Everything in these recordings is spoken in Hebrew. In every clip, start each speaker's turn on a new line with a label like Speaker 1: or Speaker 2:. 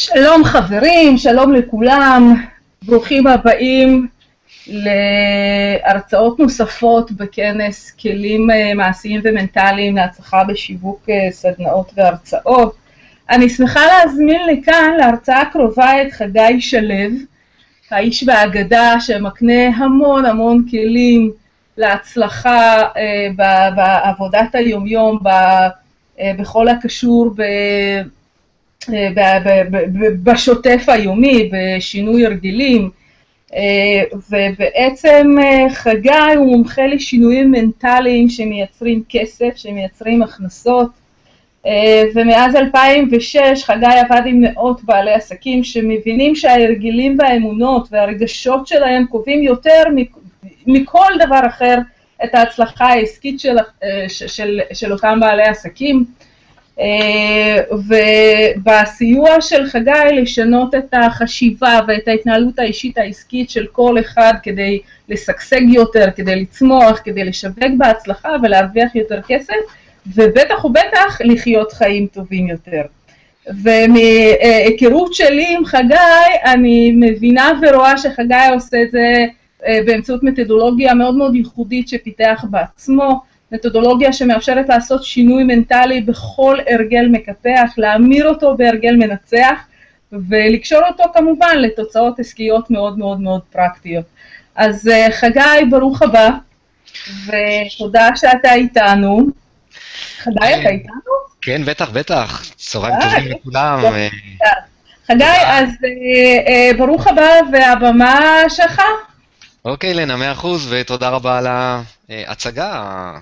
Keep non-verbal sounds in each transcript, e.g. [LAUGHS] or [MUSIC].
Speaker 1: שלום חברים, שלום לכולם, ברוכים הבאים להרצאות נוספות בכנס כלים אה, מעשיים ומנטליים להצלחה בשיווק אה, סדנאות והרצאות. אני שמחה להזמין לכאן להרצאה הקרובה את חגי שלו, האיש והאגדה שמקנה המון המון כלים להצלחה אה, בעבודת היומיום, בכל הקשור ב... בשוטף היומי, בשינוי הרגלים, אה, ובעצם אה, חגי הוא מומחה לשינויים מנטליים שמייצרים כסף, שמייצרים הכנסות, אה, ומאז 2006 חגי עבד עם מאות בעלי עסקים שמבינים שההרגלים והאמונות והרגשות שלהם קובעים יותר מכל דבר אחר את ההצלחה העסקית של, של, של אותם בעלי עסקים. אה, ובסיוע של חגי לשנות את החשיבה ואת ההתנהלות האישית העסקית של כל אחד כדי לשגשג יותר, כדי לצמוח, כדי לשווק בהצלחה ולהרוויח יותר כסף, ובטח ובטח לחיות חיים טובים יותר. ומהיכרות שלי עם חגי, אני מבינה ורואה שחגי עושה את זה אה, באמצעות מתודולוגיה מאוד מאוד ייחודית שפיתח בעצמו, מתודולוגיה שמאפשרת לעשות שינוי מנטלי בכל הרגל מקפח, להמיר אותו בהרגל מנצח ולקשור אותו כמובן לתוצאות עסקיות מאוד מאוד מאוד פרקטיות. אז אה, חגי, ברוך הבא, ותודה שאתה איתנו. חגי, אתה
Speaker 2: כן.
Speaker 1: איתנו?
Speaker 2: כן, בטח, בטח. צהריים
Speaker 1: אה,
Speaker 2: טובים לכולם. אה,
Speaker 1: חגי, אז ברוך הבא והבמה שלך.
Speaker 2: אוקיי, לנה, מאה אחוז, ותודה רבה על ההצגה.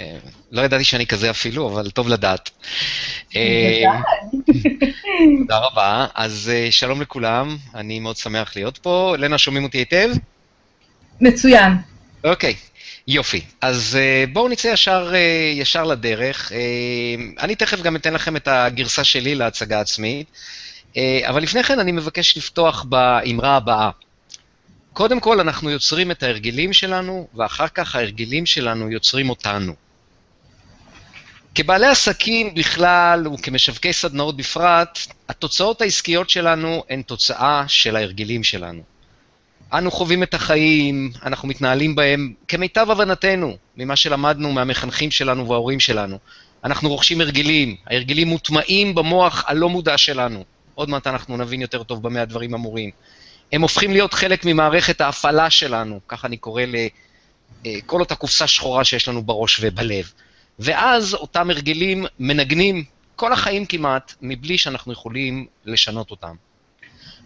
Speaker 2: אה, לא ידעתי שאני כזה אפילו, אבל טוב לדעת. אה, [LAUGHS] תודה רבה. אז אה, שלום לכולם, אני מאוד שמח להיות פה. לנה, שומעים אותי היטב?
Speaker 1: מצוין.
Speaker 2: אוקיי, יופי. אז בואו נצא ישר, ישר לדרך. אני תכף גם אתן לכם את הגרסה שלי להצגה עצמית, אבל לפני כן אני מבקש לפתוח באמרה הבאה. קודם כל, אנחנו יוצרים את ההרגלים שלנו, ואחר כך ההרגלים שלנו יוצרים אותנו. כבעלי עסקים בכלל וכמשווקי סדנאות בפרט, התוצאות העסקיות שלנו הן תוצאה של ההרגלים שלנו. אנו חווים את החיים, אנחנו מתנהלים בהם כמיטב הבנתנו ממה שלמדנו מהמחנכים שלנו וההורים שלנו. אנחנו רוכשים הרגלים, ההרגלים מוטמעים במוח הלא מודע שלנו. עוד מעט אנחנו נבין יותר טוב במה הדברים אמורים. הם הופכים להיות חלק ממערכת ההפעלה שלנו, ככה אני קורא לכל אותה קופסה שחורה שיש לנו בראש ובלב. ואז אותם הרגלים מנגנים כל החיים כמעט, מבלי שאנחנו יכולים לשנות אותם.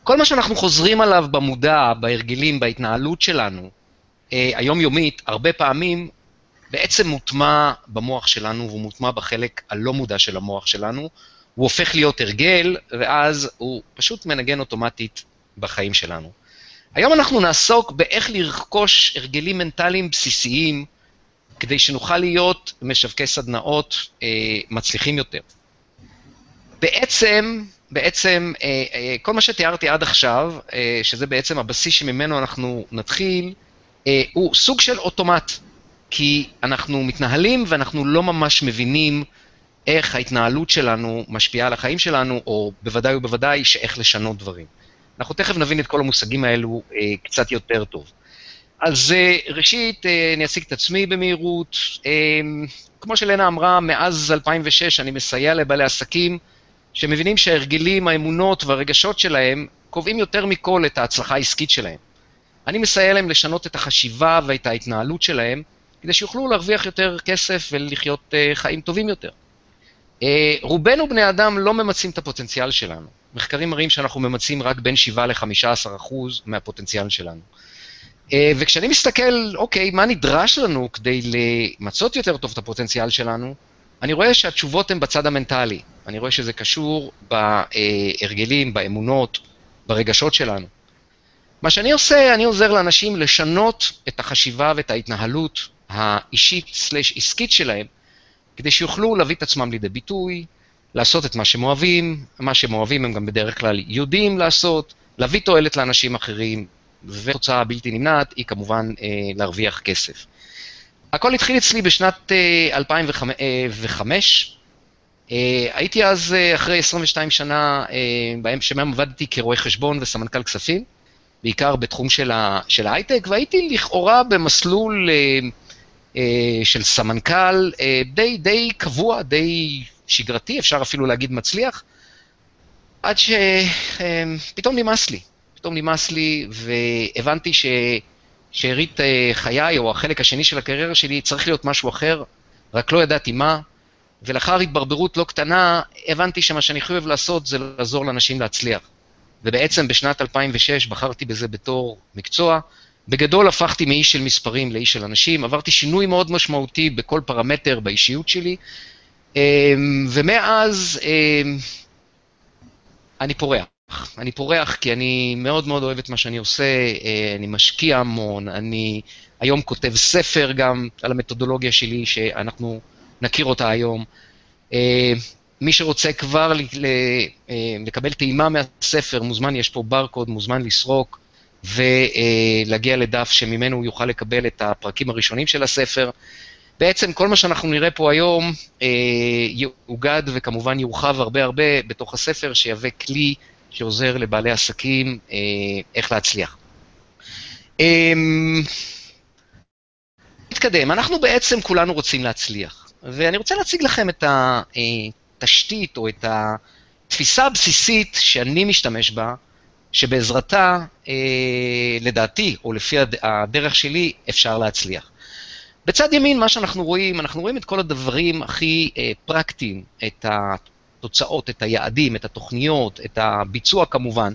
Speaker 2: כל מה שאנחנו חוזרים עליו במודע, בהרגלים, בהתנהלות שלנו, אה, היומיומית, הרבה פעמים בעצם מוטמע במוח שלנו, והוא מוטמע בחלק הלא מודע של המוח שלנו, הוא הופך להיות הרגל, ואז הוא פשוט מנגן אוטומטית בחיים שלנו. היום אנחנו נעסוק באיך לרכוש הרגלים מנטליים בסיסיים, כדי שנוכל להיות משווקי סדנאות אה, מצליחים יותר. בעצם, בעצם, אה, אה, כל מה שתיארתי עד עכשיו, אה, שזה בעצם הבסיס שממנו אנחנו נתחיל, אה, הוא סוג של אוטומט, כי אנחנו מתנהלים ואנחנו לא ממש מבינים איך ההתנהלות שלנו משפיעה על החיים שלנו, או בוודאי ובוודאי שאיך לשנות דברים. אנחנו תכף נבין את כל המושגים האלו אה, קצת יותר טוב. אז אה, ראשית, אה, אני אציג את עצמי במהירות. אה, כמו שלנה אמרה, מאז 2006 אני מסייע לבעלי עסקים שמבינים שההרגלים, האמונות והרגשות שלהם קובעים יותר מכל את ההצלחה העסקית שלהם. אני מסייע להם לשנות את החשיבה ואת ההתנהלות שלהם, כדי שיוכלו להרוויח יותר כסף ולחיות חיים טובים יותר. רובנו בני אדם לא ממצים את הפוטנציאל שלנו. מחקרים מראים שאנחנו ממצים רק בין 7 ל-15% מהפוטנציאל שלנו. אה, וכשאני מסתכל, אוקיי, מה נדרש לנו כדי למצות יותר טוב את הפוטנציאל שלנו, אני רואה שהתשובות הן בצד המנטלי. אני רואה שזה קשור בהרגלים, באמונות, ברגשות שלנו. מה שאני עושה, אני עוזר לאנשים לשנות את החשיבה ואת ההתנהלות האישית/עסקית שלהם, כדי שיוכלו להביא את עצמם לידי ביטוי, לעשות את מה שהם אוהבים, מה שהם אוהבים הם גם בדרך כלל יודעים לעשות, להביא תועלת לאנשים אחרים, ותוצאה בלתי נמנעת היא כמובן אה, להרוויח כסף. הכל התחיל אצלי בשנת אה, 2005, הייתי אז, אחרי 22 שנה, שבהם עבדתי כרואה חשבון וסמנכ"ל כספים, בעיקר בתחום של ההייטק, והייתי לכאורה במסלול של סמנכ"ל די, די קבוע, די שגרתי, אפשר אפילו להגיד מצליח, עד שפתאום נמאס לי. פתאום נמאס לי, והבנתי ששארית אה, חיי, או החלק השני של הקריירה שלי, צריך להיות משהו אחר, רק לא ידעתי מה. ולאחר התברברות לא קטנה, הבנתי שמה שאני חייב לעשות זה לעזור לאנשים להצליח. ובעצם בשנת 2006 בחרתי בזה בתור מקצוע. בגדול הפכתי מאיש של מספרים לאיש של אנשים, עברתי שינוי מאוד משמעותי בכל פרמטר באישיות שלי, אמ, ומאז אמ, אני פורח. אני פורח כי אני מאוד מאוד אוהב את מה שאני עושה, אה, אני משקיע המון, אני היום כותב ספר גם על המתודולוגיה שלי, שאנחנו נכיר אותה היום. אה, מי שרוצה כבר אה, לקבל טעימה מהספר, מוזמן, יש פה ברקוד, מוזמן לסרוק ולהגיע לדף שממנו הוא יוכל לקבל את הפרקים הראשונים של הספר. בעצם כל מה שאנחנו נראה פה היום יאוגד וכמובן יורחב הרבה הרבה בתוך הספר, שיהווה כלי שעוזר לבעלי עסקים אה, איך להצליח. אה, נתקדם, אנחנו בעצם כולנו רוצים להצליח, ואני רוצה להציג לכם את התשתית או את התפיסה הבסיסית שאני משתמש בה, שבעזרתה, אה, לדעתי, או לפי הדרך שלי, אפשר להצליח. בצד ימין, מה שאנחנו רואים, אנחנו רואים את כל הדברים הכי אה, פרקטיים, את התוצאות, את היעדים, את התוכניות, את הביצוע כמובן,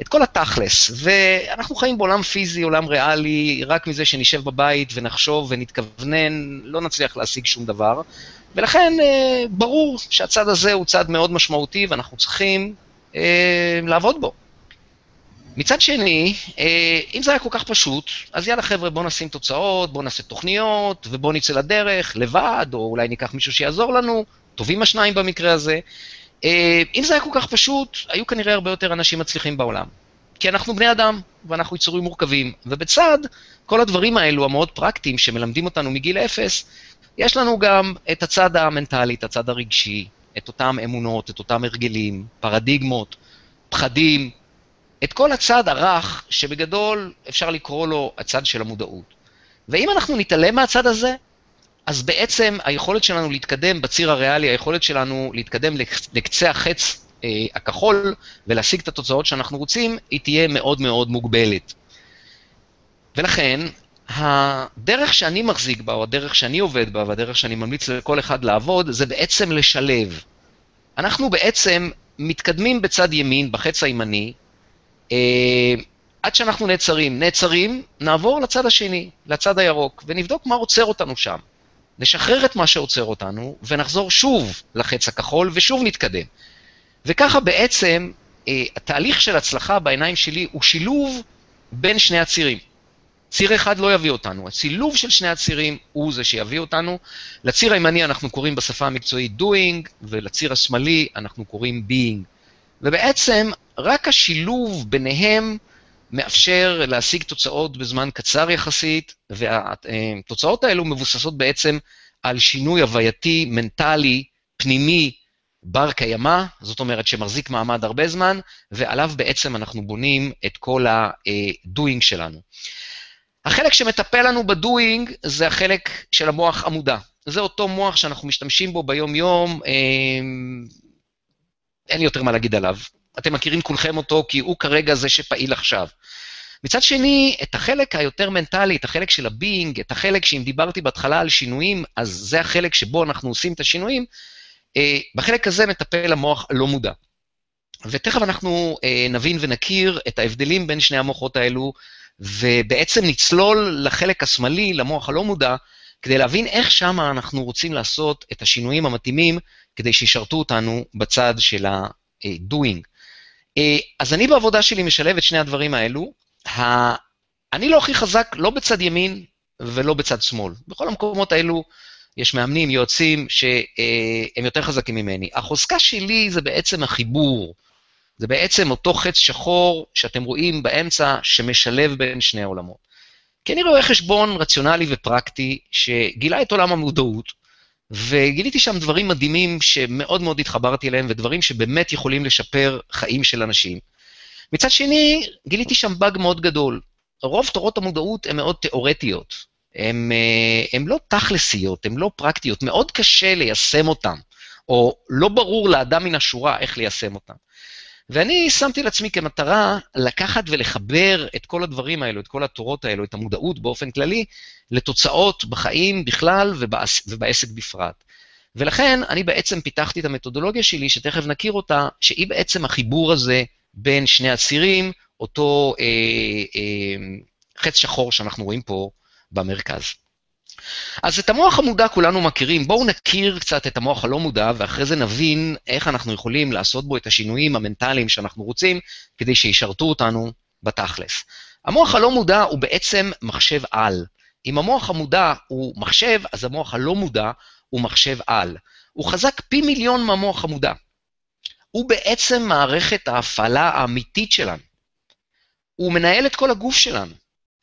Speaker 2: את כל התכלס. ואנחנו חיים בעולם פיזי, עולם ריאלי, רק מזה שנשב בבית ונחשוב ונתכוונן, לא נצליח להשיג שום דבר. ולכן אה, ברור שהצד הזה הוא צד מאוד משמעותי ואנחנו צריכים אה, לעבוד בו. מצד שני, אה, אם זה היה כל כך פשוט, אז יאללה חבר'ה, בואו נשים תוצאות, בואו נעשה תוכניות, ובואו נצא לדרך, לבד, או אולי ניקח מישהו שיעזור לנו, טובים השניים במקרה הזה. אה, אם זה היה כל כך פשוט, היו כנראה הרבה יותר אנשים מצליחים בעולם. כי אנחנו בני אדם, ואנחנו יצורים מורכבים. ובצד כל הדברים האלו, המאוד פרקטיים, שמלמדים אותנו מגיל אפס, יש לנו גם את הצד המנטלי, את הצד הרגשי, את אותם אמונות, את אותם הרגלים, פרדיגמות, פחדים, את כל הצד הרך, שבגדול אפשר לקרוא לו הצד של המודעות. ואם אנחנו נתעלם מהצד הזה, אז בעצם היכולת שלנו להתקדם בציר הריאלי, היכולת שלנו להתקדם לקצה החץ אה, הכחול ולהשיג את התוצאות שאנחנו רוצים, היא תהיה מאוד מאוד מוגבלת. ולכן, הדרך שאני מחזיק בה, או הדרך שאני עובד בה, והדרך שאני ממליץ לכל אחד לעבוד, זה בעצם לשלב. אנחנו בעצם מתקדמים בצד ימין, בחץ הימני, אה, עד שאנחנו נעצרים. נעצרים, נעבור לצד השני, לצד הירוק, ונבדוק מה עוצר אותנו שם. נשחרר את מה שעוצר אותנו, ונחזור שוב לחץ הכחול, ושוב נתקדם. וככה בעצם אה, התהליך של הצלחה בעיניים שלי הוא שילוב בין שני הצירים. ציר אחד לא יביא אותנו, הצילוב של שני הצירים הוא זה שיביא אותנו. לציר הימני אנחנו קוראים בשפה המקצועית doing, ולציר השמאלי אנחנו קוראים being. ובעצם רק השילוב ביניהם מאפשר להשיג תוצאות בזמן קצר יחסית, והתוצאות האלו מבוססות בעצם על שינוי הווייתי, מנטלי, פנימי, בר קיימא, זאת אומרת שמחזיק מעמד הרבה זמן, ועליו בעצם אנחנו בונים את כל ה-doing שלנו. החלק שמטפל לנו ב-doing זה החלק של המוח המודע. זה אותו מוח שאנחנו משתמשים בו ביום-יום, אה, אין לי יותר מה להגיד עליו. אתם מכירים כולכם אותו כי הוא כרגע זה שפעיל עכשיו. מצד שני, את החלק היותר מנטלי, את החלק של הבינג, את החלק שאם דיברתי בהתחלה על שינויים, אז זה החלק שבו אנחנו עושים את השינויים, אה, בחלק הזה מטפל המוח הלא מודע. ותכף אנחנו אה, נבין ונכיר את ההבדלים בין שני המוחות האלו, ובעצם נצלול לחלק השמאלי, למוח הלא מודע, כדי להבין איך שם אנחנו רוצים לעשות את השינויים המתאימים כדי שישרתו אותנו בצד של ה-doing. אה, אז אני בעבודה שלי משלב את שני הדברים האלו. אני לא הכי חזק לא בצד ימין ולא בצד שמאל. בכל המקומות האלו יש מאמנים, יועצים, שהם יותר חזקים ממני. החוזקה שלי זה בעצם החיבור. זה בעצם אותו חץ שחור שאתם רואים באמצע שמשלב בין שני העולמות. כי אני רואה חשבון רציונלי ופרקטי שגילה את עולם המודעות, וגיליתי שם דברים מדהימים שמאוד מאוד התחברתי אליהם, ודברים שבאמת יכולים לשפר חיים של אנשים. מצד שני, גיליתי שם באג מאוד גדול. רוב תורות המודעות הן מאוד תיאורטיות. הן אה, לא תכלסיות, הן לא פרקטיות, מאוד קשה ליישם אותן, או לא ברור לאדם מן השורה איך ליישם אותן. ואני שמתי לעצמי כמטרה לקחת ולחבר את כל הדברים האלו, את כל התורות האלו, את המודעות באופן כללי, לתוצאות בחיים בכלל ובעס, ובעסק בפרט. ולכן אני בעצם פיתחתי את המתודולוגיה שלי, שתכף נכיר אותה, שהיא בעצם החיבור הזה בין שני הצירים, אותו אה, אה, חץ שחור שאנחנו רואים פה במרכז. אז את המוח המודע כולנו מכירים, בואו נכיר קצת את המוח הלא מודע, ואחרי זה נבין איך אנחנו יכולים לעשות בו את השינויים המנטליים שאנחנו רוצים, כדי שישרתו אותנו בתכלס. המוח הלא מודע הוא בעצם מחשב על. אם המוח המודע הוא מחשב, אז המוח הלא מודע הוא מחשב על. הוא חזק פי מיליון מהמוח המודע. הוא בעצם מערכת ההפעלה האמיתית שלנו. הוא מנהל את כל הגוף שלנו,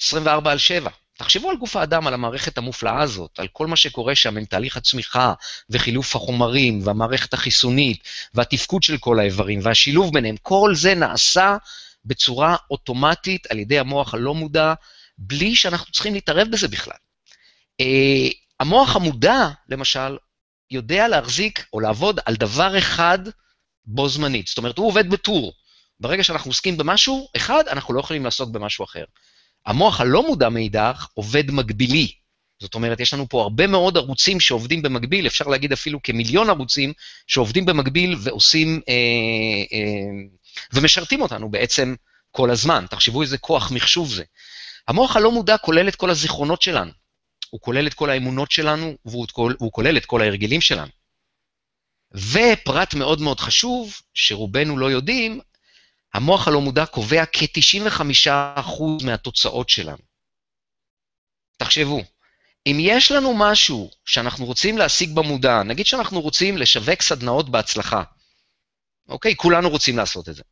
Speaker 2: 24 על 7. תחשבו על גוף האדם, על המערכת המופלאה הזאת, על כל מה שקורה שם עם תהליך הצמיחה וחילוף החומרים והמערכת החיסונית והתפקוד של כל האיברים והשילוב ביניהם, כל זה נעשה בצורה אוטומטית על ידי המוח הלא מודע, בלי שאנחנו צריכים להתערב בזה בכלל. Uh, המוח המודע, למשל, יודע להחזיק או לעבוד על דבר אחד בו זמנית. זאת אומרת, הוא עובד בטור. ברגע שאנחנו עוסקים במשהו אחד, אנחנו לא יכולים לעסוק במשהו אחר. המוח הלא מודע מאידך עובד מקבילי. זאת אומרת, יש לנו פה הרבה מאוד ערוצים שעובדים במקביל, אפשר להגיד אפילו כמיליון ערוצים שעובדים במקביל ועושים, אה, אה, ומשרתים אותנו בעצם כל הזמן. תחשבו איזה כוח מחשוב זה. המוח הלא מודע כולל את כל הזיכרונות שלנו, הוא כולל את כל האמונות שלנו, והוא כולל את כל ההרגלים שלנו. ופרט מאוד מאוד חשוב, שרובנו לא יודעים, המוח הלא מודע קובע כ-95% מהתוצאות שלנו. תחשבו, אם יש לנו משהו שאנחנו רוצים להשיג במודע, נגיד שאנחנו רוצים לשווק סדנאות בהצלחה, אוקיי? כולנו רוצים לעשות את זה.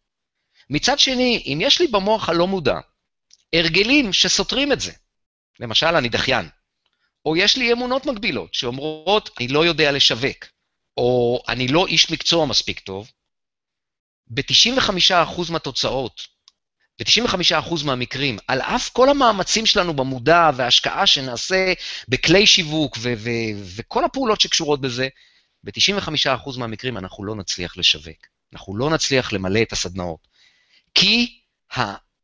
Speaker 2: מצד שני, אם יש לי במוח הלא מודע הרגלים שסותרים את זה, למשל, אני דחיין, או יש לי אמונות מקבילות שאומרות, אני לא יודע לשווק, או אני לא איש מקצוע מספיק טוב, ב-95% מהתוצאות, ב-95% מהמקרים, על אף כל המאמצים שלנו במודע וההשקעה שנעשה בכלי שיווק ו- ו- וכל הפעולות שקשורות בזה, ב-95% מהמקרים אנחנו לא נצליח לשווק. אנחנו לא נצליח למלא את הסדנאות. כי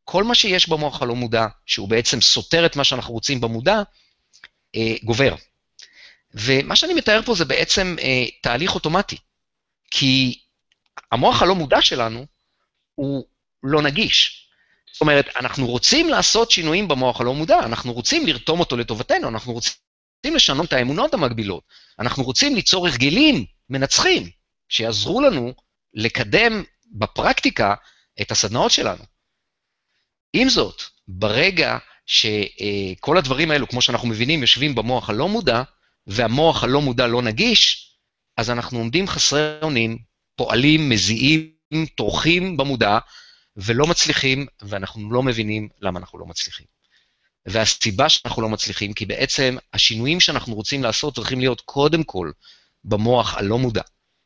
Speaker 2: כל מה שיש במוח הלא מודע, שהוא בעצם סותר את מה שאנחנו רוצים במודע, אה, גובר. ומה שאני מתאר פה זה בעצם אה, תהליך אוטומטי. כי המוח הלא מודע שלנו הוא לא נגיש. זאת אומרת, אנחנו רוצים לעשות שינויים במוח הלא מודע, אנחנו רוצים לרתום אותו לטובתנו, אנחנו רוצים לשנות את האמונות המקבילות, אנחנו רוצים ליצור הרגלים מנצחים, שיעזרו לנו לקדם בפרקטיקה את הסדנאות שלנו. עם זאת, ברגע שכל הדברים האלו, כמו שאנחנו מבינים, יושבים במוח הלא מודע, והמוח הלא מודע לא נגיש, אז אנחנו עומדים חסרי אונים, פועלים, מזיעים, טורחים במודע, ולא מצליחים, ואנחנו לא מבינים למה אנחנו לא מצליחים. והסיבה שאנחנו לא מצליחים, כי בעצם השינויים שאנחנו רוצים לעשות צריכים להיות קודם כל במוח הלא מודע.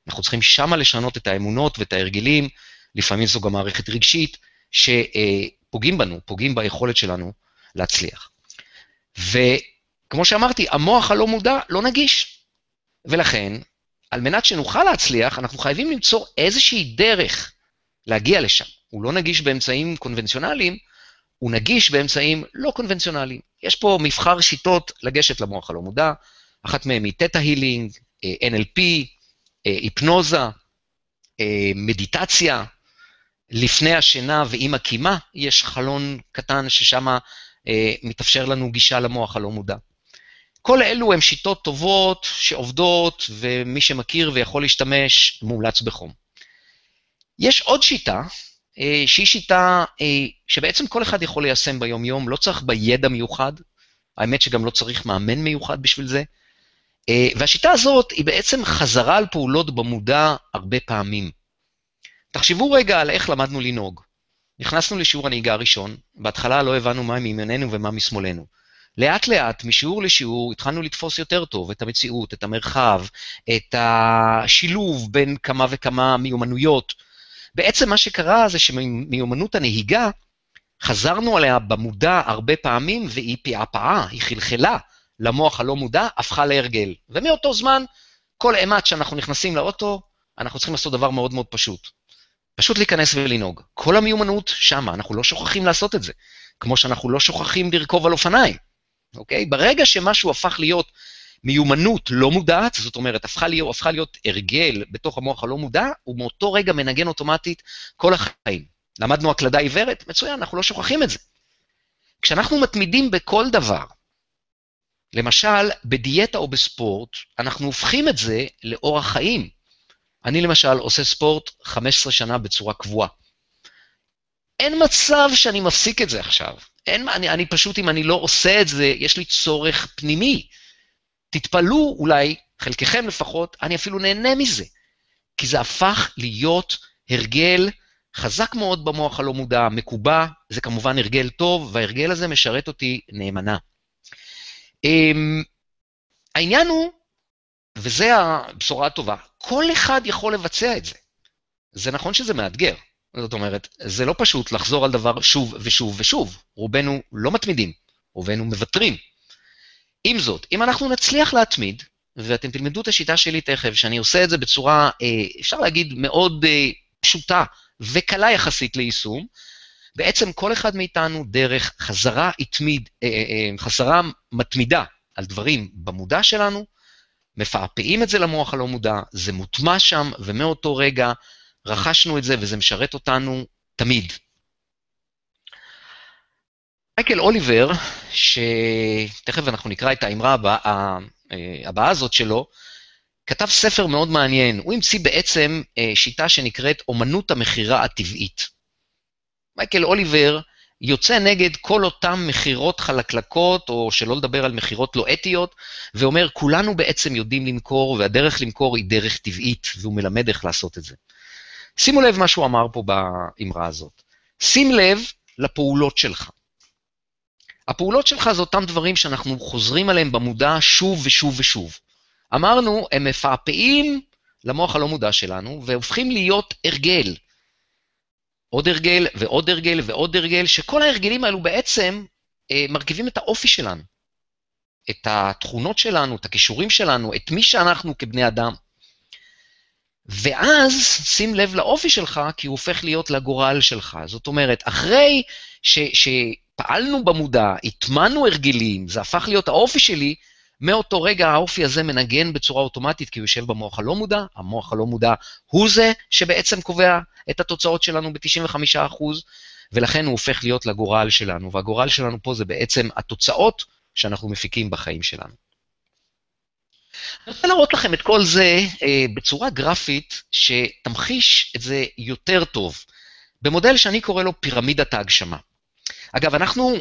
Speaker 2: אנחנו צריכים שמה לשנות את האמונות ואת ההרגלים, לפעמים זו גם מערכת רגשית, שפוגעים בנו, פוגעים ביכולת שלנו להצליח. וכמו שאמרתי, המוח הלא מודע לא נגיש. ולכן, על מנת שנוכל להצליח, אנחנו חייבים למצוא איזושהי דרך להגיע לשם. הוא לא נגיש באמצעים קונבנציונליים, הוא נגיש באמצעים לא קונבנציונליים. יש פה מבחר שיטות לגשת למוח הלא מודע, אחת מהן היא תטא הילינג, NLP, היפנוזה, מדיטציה. לפני השינה ועם הקימה יש חלון קטן ששם אה, מתאפשר לנו גישה למוח הלא מודע. כל אלו הן שיטות טובות שעובדות, ומי שמכיר ויכול להשתמש, מומלץ בחום. יש עוד שיטה, אה, שהיא שיטה אה, שבעצם כל אחד יכול ליישם ביום-יום, לא צריך בידע מיוחד, האמת שגם לא צריך מאמן מיוחד בשביל זה. אה, והשיטה הזאת היא בעצם חזרה על פעולות במודע הרבה פעמים. תחשבו רגע על איך למדנו לנהוג. נכנסנו לשיעור הנהיגה הראשון, בהתחלה לא הבנו מה מימיננו ומה משמאלנו. לאט לאט, משיעור לשיעור, התחלנו לתפוס יותר טוב את המציאות, את המרחב, את השילוב בין כמה וכמה מיומנויות. בעצם מה שקרה זה שמיומנות הנהיגה, חזרנו עליה במודע הרבה פעמים, והיא פעפעה, היא חלחלה למוח הלא מודע, הפכה להרגל. ומאותו זמן, כל אימת שאנחנו נכנסים לאוטו, אנחנו צריכים לעשות דבר מאוד מאוד פשוט. פשוט להיכנס ולנהוג. כל המיומנות שמה, אנחנו לא שוכחים לעשות את זה. כמו שאנחנו לא שוכחים לרכוב על אופניים, אוקיי? ברגע שמשהו הפך להיות מיומנות לא מודעת, זאת אומרת, הפכה להיות, הפכה להיות הרגל בתוך המוח הלא מודע, הוא מאותו רגע מנגן אוטומטית כל החיים. למדנו הקלדה עיוורת? מצוין, אנחנו לא שוכחים את זה. כשאנחנו מתמידים בכל דבר, למשל, בדיאטה או בספורט, אנחנו הופכים את זה לאורח חיים. אני למשל עושה ספורט 15 שנה בצורה קבועה. אין מצב שאני מפסיק את זה עכשיו. אין, אני, אני פשוט, אם אני לא עושה את זה, יש לי צורך פנימי. תתפלאו, אולי, חלקכם לפחות, אני אפילו נהנה מזה. כי זה הפך להיות הרגל חזק מאוד במוח הלא מודע, מקובע, זה כמובן הרגל טוב, וההרגל הזה משרת אותי נאמנה. Um, העניין הוא, וזו הבשורה הטובה, כל אחד יכול לבצע את זה. זה נכון שזה מאתגר. זאת אומרת, זה לא פשוט לחזור על דבר שוב ושוב ושוב. רובנו לא מתמידים, רובנו מוותרים. עם זאת, אם אנחנו נצליח להתמיד, ואתם תלמדו את השיטה שלי תכף, שאני עושה את זה בצורה, אה, אפשר להגיד, מאוד אה, פשוטה וקלה יחסית ליישום, בעצם כל אחד מאיתנו דרך חזרה התמיד, אה, חזרה מתמידה על דברים במודע שלנו, מפעפעים את זה למוח הלא מודע, זה מוטמע שם, ומאותו רגע רכשנו את זה וזה משרת אותנו תמיד. מייקל אוליבר, שתכף אנחנו נקרא את האמרה הבאה, הבאה הזאת שלו, כתב ספר מאוד מעניין. הוא המציא בעצם אה, שיטה שנקראת אומנות המכירה הטבעית. מייקל אוליבר יוצא נגד כל אותן מכירות חלקלקות, או שלא לדבר על מכירות לא אתיות, ואומר, כולנו בעצם יודעים למכור, והדרך למכור היא דרך טבעית, והוא מלמד איך לעשות את זה. שימו לב מה שהוא אמר פה באמרה הזאת. שים לב לפעולות שלך. הפעולות שלך זה אותם דברים שאנחנו חוזרים עליהם במודע שוב ושוב ושוב. אמרנו, הם מפעפעים למוח הלא מודע שלנו, והופכים להיות הרגל. עוד הרגל ועוד הרגל ועוד הרגל, שכל ההרגלים האלו בעצם אה, מרכיבים את האופי שלנו, את התכונות שלנו, את הכישורים שלנו, את מי שאנחנו כבני אדם. ואז שים לב לאופי שלך, כי הוא הופך להיות לגורל שלך. זאת אומרת, אחרי ש, שפעלנו במודע, הטמנו הרגלים, זה הפך להיות האופי שלי, מאותו רגע האופי הזה מנגן בצורה אוטומטית, כי הוא יושב במוח הלא מודע, המוח הלא מודע הוא זה שבעצם קובע את התוצאות שלנו ב-95%, ולכן הוא הופך להיות לגורל שלנו, והגורל שלנו פה זה בעצם התוצאות שאנחנו מפיקים בחיים שלנו. אני רוצה להראות לכם את כל זה אה, בצורה גרפית שתמחיש את זה יותר טוב, במודל שאני קורא לו פירמידת ההגשמה. אגב, אנחנו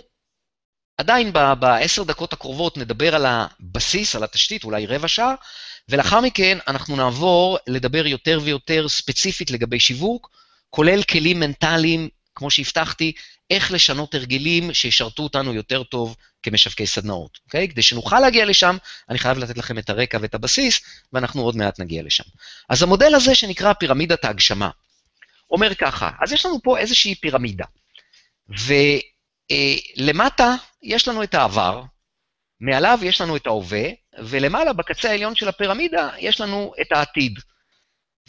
Speaker 2: עדיין בעשר דקות הקרובות נדבר על הבסיס, על התשתית, אולי רבע שעה, ולאחר מכן אנחנו נעבור לדבר יותר ויותר ספציפית לגבי שיווק, כולל כלים מנטליים, כמו שהבטחתי, איך לשנות הרגלים שישרתו אותנו יותר טוב כמשווקי סדנאות, אוקיי? כדי שנוכל להגיע לשם, אני חייב לתת לכם את הרקע ואת הבסיס, ואנחנו עוד מעט נגיע לשם. אז המודל הזה שנקרא פירמידת ההגשמה, אומר ככה, אז יש לנו פה איזושהי פירמידה, ולמטה יש לנו את העבר, מעליו יש לנו את ההווה, ולמעלה, בקצה העליון של הפירמידה, יש לנו את העתיד.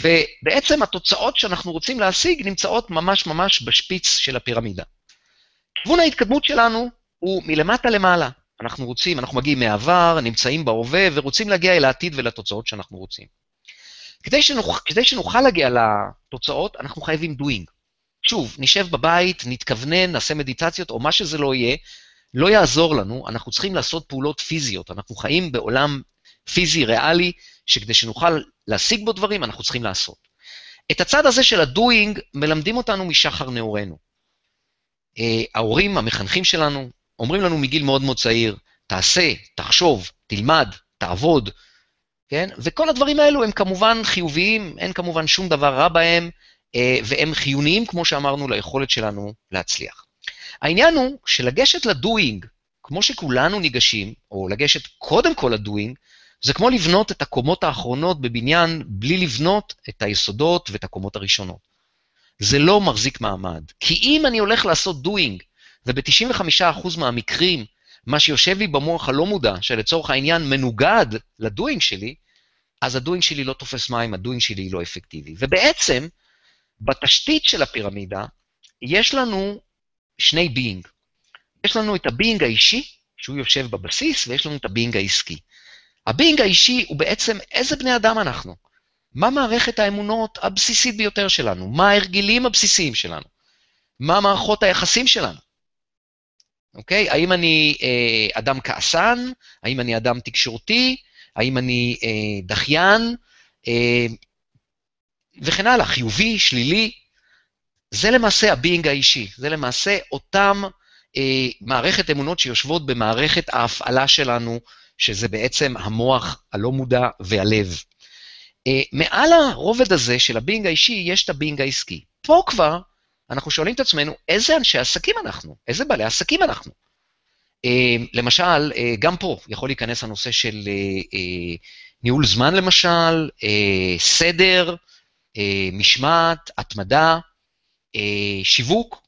Speaker 2: ובעצם התוצאות שאנחנו רוצים להשיג נמצאות ממש ממש בשפיץ של הפירמידה. כיוון ההתקדמות שלנו הוא מלמטה למעלה. אנחנו רוצים, אנחנו מגיעים מהעבר, נמצאים בהווה, ורוצים להגיע אל העתיד ולתוצאות שאנחנו רוצים. כדי, שנוכ... כדי שנוכל להגיע לתוצאות, אנחנו חייבים doing. שוב, נשב בבית, נתכוונן, נעשה מדיטציות, או מה שזה לא יהיה, לא יעזור לנו, אנחנו צריכים לעשות פעולות פיזיות. אנחנו חיים בעולם פיזי, ריאלי, שכדי שנוכל להשיג בו דברים, אנחנו צריכים לעשות. את הצד הזה של הדוינג מלמדים אותנו משחר נעורינו. אה, ההורים, המחנכים שלנו, אומרים לנו מגיל מאוד מאוד צעיר, תעשה, תחשוב, תלמד, תעבוד, כן? וכל הדברים האלו הם כמובן חיוביים, אין כמובן שום דבר רע בהם, אה, והם חיוניים, כמו שאמרנו, ליכולת שלנו להצליח. העניין הוא שלגשת לדוינג, כמו שכולנו ניגשים, או לגשת קודם כל ל doing, זה כמו לבנות את הקומות האחרונות בבניין בלי לבנות את היסודות ואת הקומות הראשונות. זה לא מחזיק מעמד. כי אם אני הולך לעשות doing, וב-95% מהמקרים, מה שיושב לי במוח הלא מודע, שלצורך העניין מנוגד ל doing שלי, אז ה doing שלי לא תופס מים, ה doing שלי לא אפקטיבי. ובעצם, בתשתית של הפירמידה, יש לנו שני being. יש לנו את ה being האישי, שהוא יושב בבסיס, ויש לנו את ה being העסקי. ה being האישי הוא בעצם איזה בני אדם אנחנו. מה מערכת האמונות הבסיסית ביותר שלנו? מה ההרגלים הבסיסיים שלנו? מה מערכות היחסים שלנו? אוקיי? האם אני אה, אדם כעסן? האם אני אדם תקשורתי? האם אני אה, דחיין? אה, וכן הלאה, חיובי, שלילי. זה למעשה ה being האישי, זה למעשה אותם אה, מערכת אמונות שיושבות במערכת ההפעלה שלנו, שזה בעצם המוח הלא מודע והלב. אה, מעל הרובד הזה של ה being האישי יש את ה being העסקי. פה כבר אנחנו שואלים את עצמנו, איזה אנשי עסקים אנחנו? איזה בעלי עסקים אנחנו? אה, למשל, אה, גם פה יכול להיכנס הנושא של ניהול זמן למשל, סדר, משמעת, התמדה, שיווק.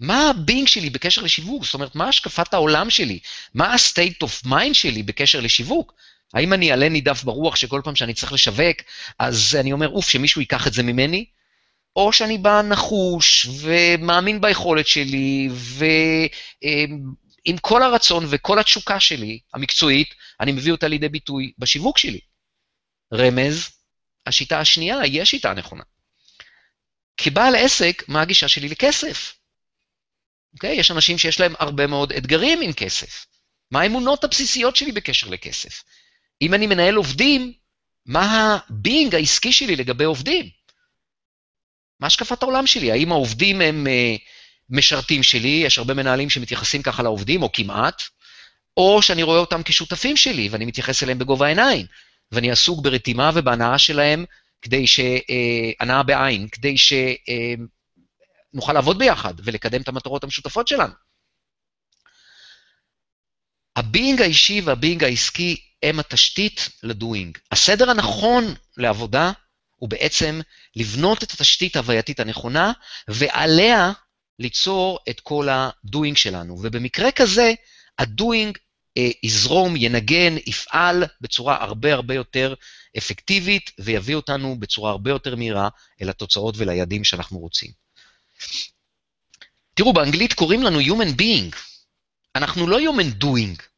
Speaker 2: מה ה being שלי בקשר לשיווק? זאת אומרת, מה השקפת העולם שלי? מה ה-state of mind שלי בקשר לשיווק? האם אני עלה נידף ברוח שכל פעם שאני צריך לשווק, אז אני אומר, אוף, שמישהו ייקח את זה ממני? או שאני בא נחוש ומאמין ביכולת שלי, ועם כל הרצון וכל התשוקה שלי, המקצועית, אני מביא אותה לידי ביטוי בשיווק שלי. רמז, השיטה השנייה היא השיטה הנכונה. כבעל עסק, מה הגישה שלי לכסף? אוקיי? יש אנשים שיש להם הרבה מאוד אתגרים עם כסף. מה האמונות הבסיסיות שלי בקשר לכסף? אם אני מנהל עובדים, מה הבינג העסקי שלי לגבי עובדים? מה השקפת העולם שלי? האם העובדים הם uh, משרתים שלי, יש הרבה מנהלים שמתייחסים ככה לעובדים, או כמעט, או שאני רואה אותם כשותפים שלי, ואני מתייחס אליהם בגובה העיניים, ואני עסוק ברתימה ובהנאה שלהם, כדי ש... Uh, הנאה בעין, כדי שנוכל uh, לעבוד ביחד ולקדם את המטרות המשותפות שלנו. הבינג האישי והבינג העסקי הם התשתית לדוינג. הסדר הנכון לעבודה הוא בעצם לבנות את התשתית ההווייתית הנכונה, ועליה ליצור את כל ה doing שלנו. ובמקרה כזה, ה doing אה, יזרום, ינגן, יפעל בצורה הרבה הרבה יותר אפקטיבית, ויביא אותנו בצורה הרבה יותר מהירה אל התוצאות וליעדים שאנחנו רוצים. תראו, באנגלית קוראים לנו Human Being. אנחנו לא Human Doing.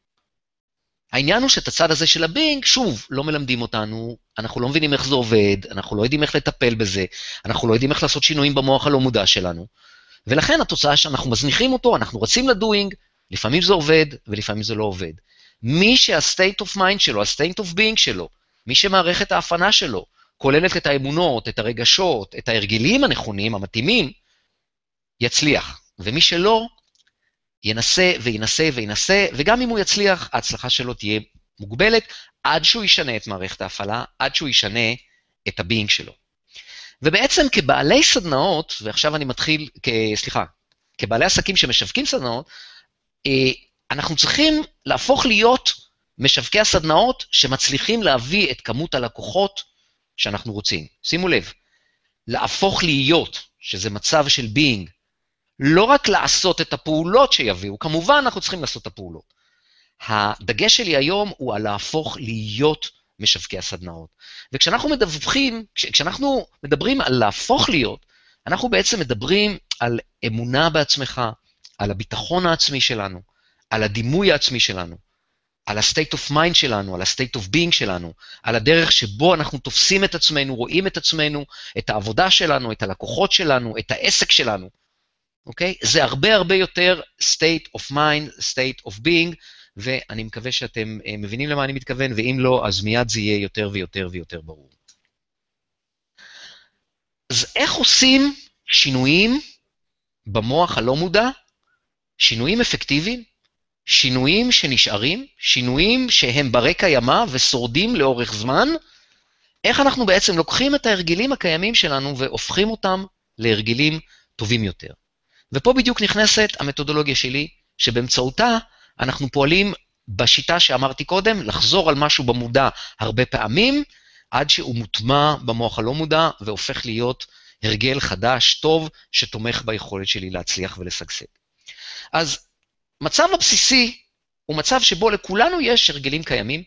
Speaker 2: העניין הוא שאת הצד הזה של ה being, שוב, לא מלמדים אותנו, אנחנו לא מבינים איך זה עובד, אנחנו לא יודעים איך לטפל בזה, אנחנו לא יודעים איך לעשות שינויים במוח הלא מודע שלנו, ולכן התוצאה שאנחנו מזניחים אותו, אנחנו רצים לדוינג, לפעמים זה עובד ולפעמים זה לא עובד. מי שה-state of mind שלו, ה-state of being שלו, מי שמערכת ההפענה שלו, כוללת את האמונות, את הרגשות, את ההרגלים הנכונים, המתאימים, יצליח. ומי שלא, ינסה וינסה וינסה, וגם אם הוא יצליח, ההצלחה שלו תהיה מוגבלת, עד שהוא ישנה את מערכת ההפעלה, עד שהוא ישנה את ה being שלו. ובעצם כבעלי סדנאות, ועכשיו אני מתחיל, כ, סליחה, כבעלי עסקים שמשווקים סדנאות, אה, אנחנו צריכים להפוך להיות משווקי הסדנאות שמצליחים להביא את כמות הלקוחות שאנחנו רוצים. שימו לב, להפוך להיות, שזה מצב של being, לא רק לעשות את הפעולות שיביאו, כמובן אנחנו צריכים לעשות את הפעולות. הדגש שלי היום הוא על להפוך להיות משווקי הסדנאות. וכשאנחנו מדווחים, כש, כשאנחנו מדברים על להפוך להיות, אנחנו בעצם מדברים על אמונה בעצמך, על הביטחון העצמי שלנו, על הדימוי העצמי שלנו, על ה-state of mind שלנו, על ה-state of being שלנו, על הדרך שבו אנחנו תופסים את עצמנו, רואים את עצמנו, את העבודה שלנו, את הלקוחות שלנו, את העסק שלנו. אוקיי? זה הרבה הרבה יותר state of mind, state of being, ואני מקווה שאתם uh, מבינים למה אני מתכוון, ואם לא, אז מיד זה יהיה יותר ויותר ויותר ברור. אז איך עושים שינויים במוח הלא מודע? שינויים אפקטיביים, שינויים שנשארים, שינויים שהם ברי קיימא ושורדים לאורך זמן, איך אנחנו בעצם לוקחים את ההרגלים הקיימים שלנו והופכים אותם להרגלים טובים יותר. ופה בדיוק נכנסת המתודולוגיה שלי, שבאמצעותה אנחנו פועלים בשיטה שאמרתי קודם, לחזור על משהו במודע הרבה פעמים, עד שהוא מוטמע במוח הלא מודע והופך להיות הרגל חדש, טוב, שתומך ביכולת שלי להצליח ולשגשג. אז מצב הבסיסי הוא מצב שבו לכולנו יש הרגלים קיימים.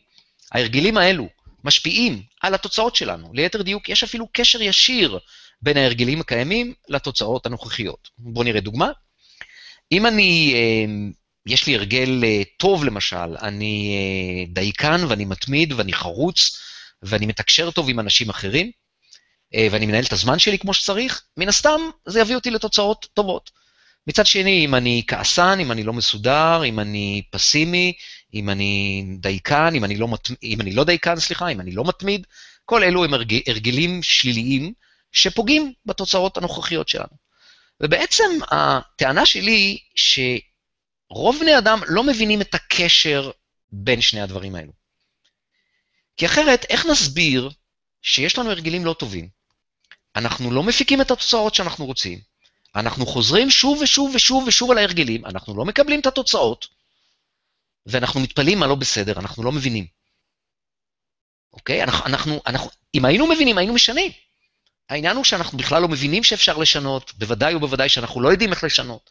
Speaker 2: ההרגלים האלו משפיעים על התוצאות שלנו. ליתר דיוק, יש אפילו קשר ישיר בין ההרגלים הקיימים לתוצאות הנוכחיות. בואו נראה דוגמה. אם אני, אה, יש לי הרגל אה, טוב למשל, אני אה, דייקן ואני מתמיד ואני חרוץ ואני מתקשר טוב עם אנשים אחרים, ואני מנהל את הזמן שלי כמו שצריך, מן הסתם זה יביא אותי לתוצאות טובות. מצד שני, אם אני כעסן, אם אני לא מסודר, אם אני פסימי, אם אני דייקן, אם אני לא, מת... אם אני לא דייקן, סליחה, אם אני לא מתמיד, כל אלו הם הרג... הרגלים שליליים שפוגעים בתוצאות הנוכחיות שלנו. ובעצם הטענה שלי היא שרוב בני אדם לא מבינים את הקשר בין שני הדברים האלו. כי אחרת, איך נסביר שיש לנו הרגלים לא טובים? אנחנו לא מפיקים את התוצאות שאנחנו רוצים, אנחנו חוזרים שוב ושוב ושוב ושוב על ההרגלים, אנחנו לא מקבלים את התוצאות, ואנחנו מתפלאים מה לא בסדר, אנחנו לא מבינים. אוקיי? אנחנו, אנחנו, אנחנו, אם היינו מבינים, היינו משנים. העניין הוא שאנחנו בכלל לא מבינים שאפשר לשנות, בוודאי ובוודאי שאנחנו לא יודעים איך לשנות.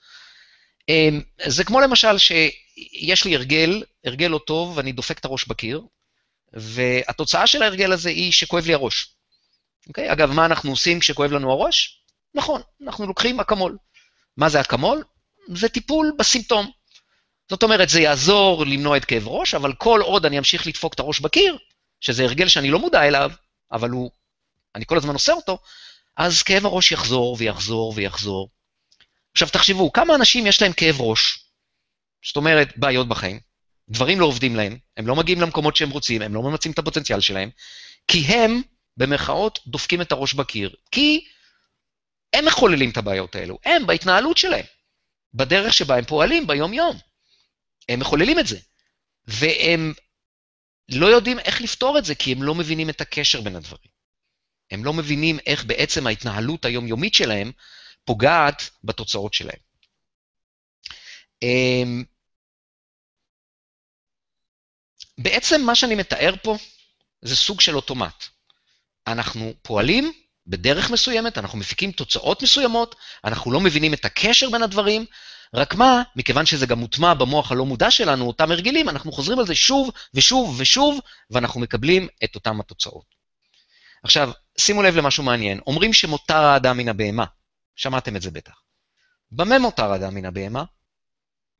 Speaker 2: אמ, זה כמו למשל שיש לי הרגל, הרגל לא טוב, ואני דופק את הראש בקיר, והתוצאה של ההרגל הזה היא שכואב לי הראש. אוקיי? אגב, מה אנחנו עושים כשכואב לנו הראש? נכון, אנחנו לוקחים אקמול. מה זה אקמול? זה טיפול בסימפטום. זאת אומרת, זה יעזור למנוע את כאב ראש, אבל כל עוד אני אמשיך לדפוק את הראש בקיר, שזה הרגל שאני לא מודע אליו, אבל הוא, אני כל הזמן עושה אותו, אז כאב הראש יחזור ויחזור ויחזור. עכשיו תחשבו, כמה אנשים יש להם כאב ראש? זאת אומרת, בעיות בחיים, דברים לא עובדים להם, הם לא מגיעים למקומות שהם רוצים, הם לא ממצים את הפוטנציאל שלהם, כי הם, במרכאות, דופקים את הראש בקיר. כי הם מחוללים את הבעיות האלו, הם, בהתנהלות שלהם, בדרך שבה הם פועלים ביום-יום. הם מחוללים את זה. והם לא יודעים איך לפתור את זה, כי הם לא מבינים את הקשר בין הדברים. הם לא מבינים איך בעצם ההתנהלות היומיומית שלהם פוגעת בתוצאות שלהם. אמ, בעצם מה שאני מתאר פה זה סוג של אוטומט. אנחנו פועלים בדרך מסוימת, אנחנו מפיקים תוצאות מסוימות, אנחנו לא מבינים את הקשר בין הדברים, רק מה, מכיוון שזה גם מוטמע במוח הלא מודע שלנו, אותם הרגלים, אנחנו חוזרים על זה שוב ושוב ושוב, ואנחנו מקבלים את אותם התוצאות. עכשיו, שימו לב למשהו מעניין. אומרים שמותר האדם מן הבהמה. שמעתם את זה בטח. במה מותר האדם מן הבהמה?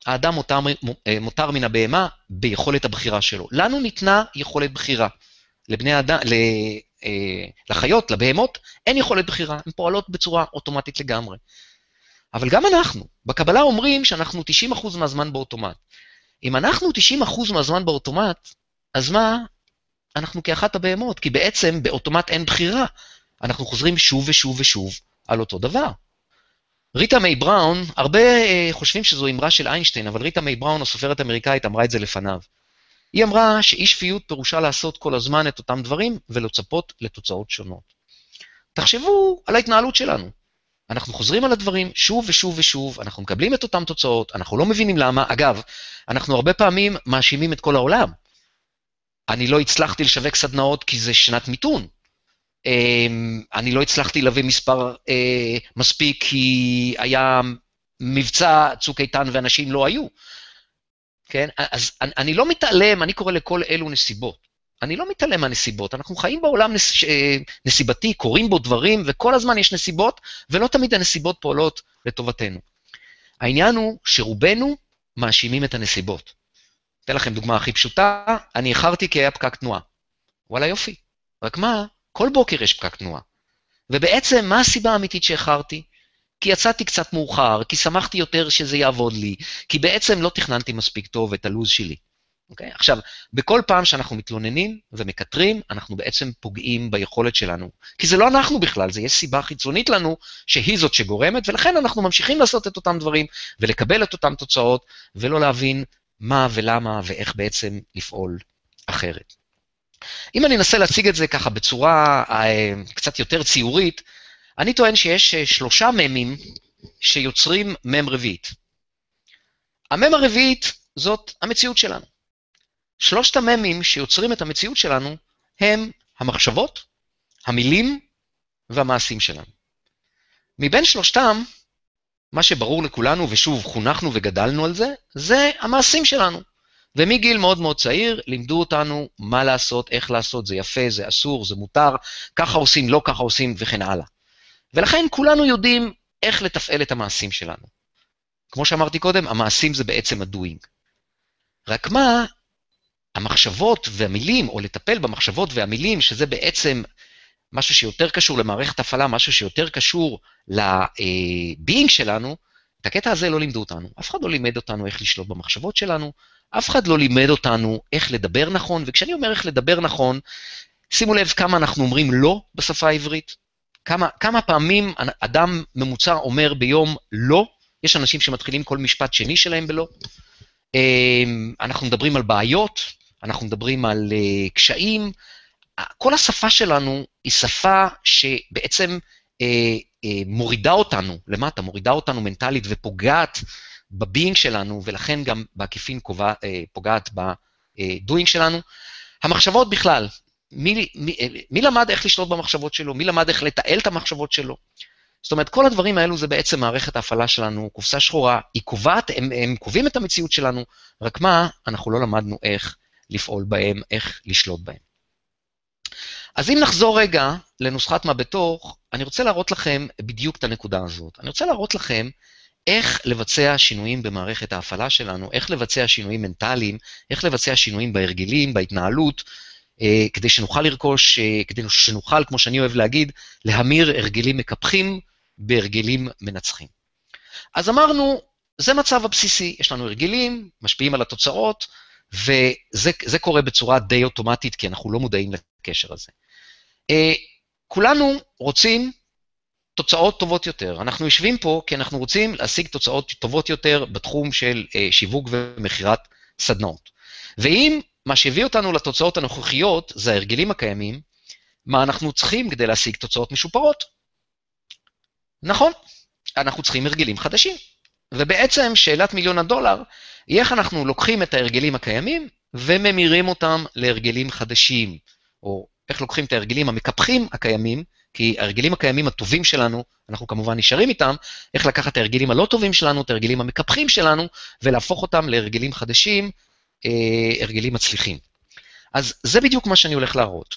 Speaker 2: האדם מותר, אה, מותר מן הבהמה ביכולת הבחירה שלו. לנו ניתנה יכולת בחירה. לבני אדם, אה, לחיות, לבהמות, אין יכולת בחירה, הן פועלות בצורה אוטומטית לגמרי. אבל גם אנחנו, בקבלה אומרים שאנחנו 90% מהזמן באוטומט. אם אנחנו 90% מהזמן באוטומט, אז מה? אנחנו כאחת הבהמות, כי בעצם באוטומט אין בחירה. אנחנו חוזרים שוב ושוב ושוב על אותו דבר. ריטה מיי בראון, הרבה אה, חושבים שזו אמרה של איינשטיין, אבל ריטה מיי בראון, הסופרת אמריקאית, אמרה את זה לפניו. היא אמרה שאי שפיות פירושה לעשות כל הזמן את אותם דברים ולצפות לתוצאות שונות. תחשבו על ההתנהלות שלנו. אנחנו חוזרים על הדברים שוב ושוב ושוב, אנחנו מקבלים את אותן תוצאות, אנחנו לא מבינים למה. אגב, אנחנו הרבה פעמים מאשימים את כל העולם. אני לא הצלחתי לשווק סדנאות כי זה שנת מיתון. אמ, אני לא הצלחתי להביא מספר אה, מספיק כי היה מבצע צוק איתן ואנשים לא היו. כן? אז אני, לא מתעלם, אני קורא לכל אלו נסיבות. אני לא מתעלם מהנסיבות, אנחנו חיים בעולם נס, אה, נסיבתי, קורים בו דברים, וכל הזמן יש נסיבות, ולא תמיד הנסיבות פועלות לטובתנו. העניין הוא שרובנו מאשימים את הנסיבות. אתן לכם דוגמה הכי פשוטה, אני איחרתי כי היה פקק תנועה. וואלה יופי. רק מה, כל בוקר יש פקק תנועה. ובעצם, מה הסיבה האמיתית שאיחרתי? כי יצאתי קצת מאוחר, כי שמחתי יותר שזה יעבוד לי, כי בעצם לא תכננתי מספיק טוב את הלו"ז שלי. אוקיי? Okay? עכשיו, בכל פעם שאנחנו מתלוננים ומקטרים, אנחנו בעצם פוגעים ביכולת שלנו. כי זה לא אנחנו בכלל, זה יש סיבה חיצונית לנו שהיא זאת שגורמת, ולכן אנחנו ממשיכים לעשות את אותם דברים ולקבל את אותן תוצאות, ולא להבין מה ולמה ואיך בעצם לפעול אחרת. אם אני אנסה להציג את זה ככה בצורה אה, קצת יותר ציורית, אני טוען שיש אה, שלושה ממים שיוצרים מם רביעית. המם הרביעית זאת המציאות שלנו. שלושת המ"מים שיוצרים את המציאות שלנו הם המחשבות, המילים והמעשים שלנו. מבין שלושתם, מה שברור לכולנו, ושוב, חונכנו וגדלנו על זה, זה המעשים שלנו. ומגיל מאוד מאוד צעיר לימדו אותנו מה לעשות, איך לעשות, זה יפה, זה אסור, זה מותר, ככה עושים, לא ככה עושים, וכן הלאה. ולכן כולנו יודעים איך לתפעל את המעשים שלנו. כמו שאמרתי קודם, המעשים זה בעצם הדוינג. רק מה, המחשבות והמילים, או לטפל במחשבות והמילים, שזה בעצם משהו שיותר קשור למערכת הפעלה, משהו שיותר קשור לביינג שלנו, את הקטע הזה לא לימדו אותנו. אף אחד לא לימד אותנו איך לשלוט במחשבות שלנו, אף אחד לא לימד אותנו איך לדבר נכון, וכשאני אומר איך לדבר נכון, שימו לב כמה אנחנו אומרים לא בשפה העברית. כמה, כמה פעמים אדם ממוצע אומר ביום לא, יש אנשים שמתחילים כל משפט שני שלהם בלא. אמ, אנחנו מדברים על בעיות, אנחנו מדברים על uh, קשיים. כל השפה שלנו היא שפה שבעצם uh, uh, מורידה אותנו למטה, מורידה אותנו מנטלית ופוגעת בביינג שלנו, ולכן גם בעקיפין פוגעת בדוינג שלנו. המחשבות בכלל, מי, מי, מי למד איך לשלוט במחשבות שלו? מי למד איך לתעל את המחשבות שלו? זאת אומרת, כל הדברים האלו זה בעצם מערכת ההפעלה שלנו, קופסה שחורה, היא קובעת, הם, הם קובעים את המציאות שלנו, רק מה, אנחנו לא למדנו איך לפעול בהם, איך לשלוט בהם. אז אם נחזור רגע לנוסחת מה בתוך, אני רוצה להראות לכם בדיוק את הנקודה הזאת. אני רוצה להראות לכם איך לבצע שינויים במערכת ההפעלה שלנו, איך לבצע שינויים מנטליים, איך לבצע שינויים בהרגלים, בהתנהלות, אה, כדי שנוכל לרכוש, אה, כדי שנוכל, כמו שאני אוהב להגיד, להמיר הרגלים מקפחים בהרגלים מנצחים. אז אמרנו, זה מצב הבסיסי, יש לנו הרגלים, משפיעים על התוצאות, וזה קורה בצורה די אוטומטית, כי אנחנו לא מודעים לקשר הזה. אה, כולנו רוצים תוצאות טובות יותר. אנחנו יושבים פה כי אנחנו רוצים להשיג תוצאות טובות יותר בתחום של אה, שיווק ומכירת סדנאות. ואם מה שהביא אותנו לתוצאות הנוכחיות זה ההרגלים הקיימים, מה אנחנו צריכים כדי להשיג תוצאות משופרות? נכון, אנחנו צריכים הרגלים חדשים. ובעצם שאלת מיליון הדולר היא איך אנחנו לוקחים את ההרגלים הקיימים וממירים אותם להרגלים חדשים, או איך לוקחים את ההרגלים המקפחים הקיימים, כי ההרגלים הקיימים הטובים שלנו, אנחנו כמובן נשארים איתם, איך לקחת את ההרגלים הלא טובים שלנו, את ההרגלים המקפחים שלנו, ולהפוך אותם להרגלים חדשים, אה, הרגלים מצליחים. אז זה בדיוק מה שאני הולך להראות.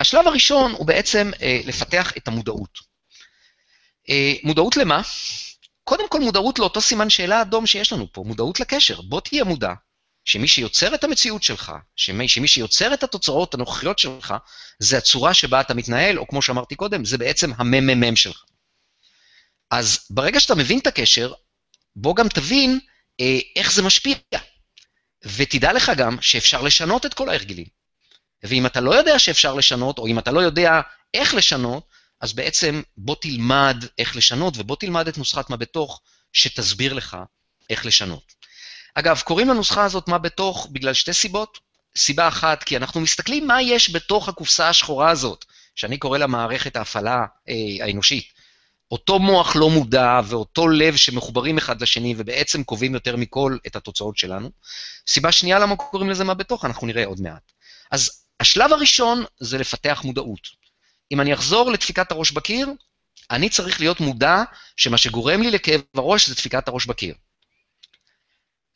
Speaker 2: השלב הראשון הוא בעצם אה, לפתח את המודעות. אה, מודעות למה? קודם כל מודעות לאותו סימן שאלה אדום שיש לנו פה, מודעות לקשר. בוא תהיה מודע שמי שיוצר את המציאות שלך, שמי, שמי שיוצר את התוצאות הנוכחיות שלך, זה הצורה שבה אתה מתנהל, או כמו שאמרתי קודם, זה בעצם הממ"מ שלך. אז ברגע שאתה מבין את הקשר, בוא גם תבין אה, איך זה משפיע. ותדע לך גם שאפשר לשנות את כל ההרגלים. ואם אתה לא יודע שאפשר לשנות, או אם אתה לא יודע איך לשנות, אז בעצם בוא תלמד איך לשנות, ובוא תלמד את נוסחת מה בתוך, שתסביר לך איך לשנות. אגב, קוראים לנוסחה הזאת מה בתוך בגלל שתי סיבות. סיבה אחת, כי אנחנו מסתכלים מה יש בתוך הקופסה השחורה הזאת, שאני קורא לה מערכת ההפעלה אה, האנושית. אותו מוח לא מודע ואותו לב שמחוברים אחד לשני ובעצם קובעים יותר מכל את התוצאות שלנו. סיבה שנייה למה קוראים לזה מה בתוך, אנחנו נראה עוד מעט. אז השלב הראשון זה לפתח מודעות. אם אני אחזור לדפיקת הראש בקיר, אני צריך להיות מודע שמה שגורם לי לכאב הראש זה דפיקת הראש בקיר.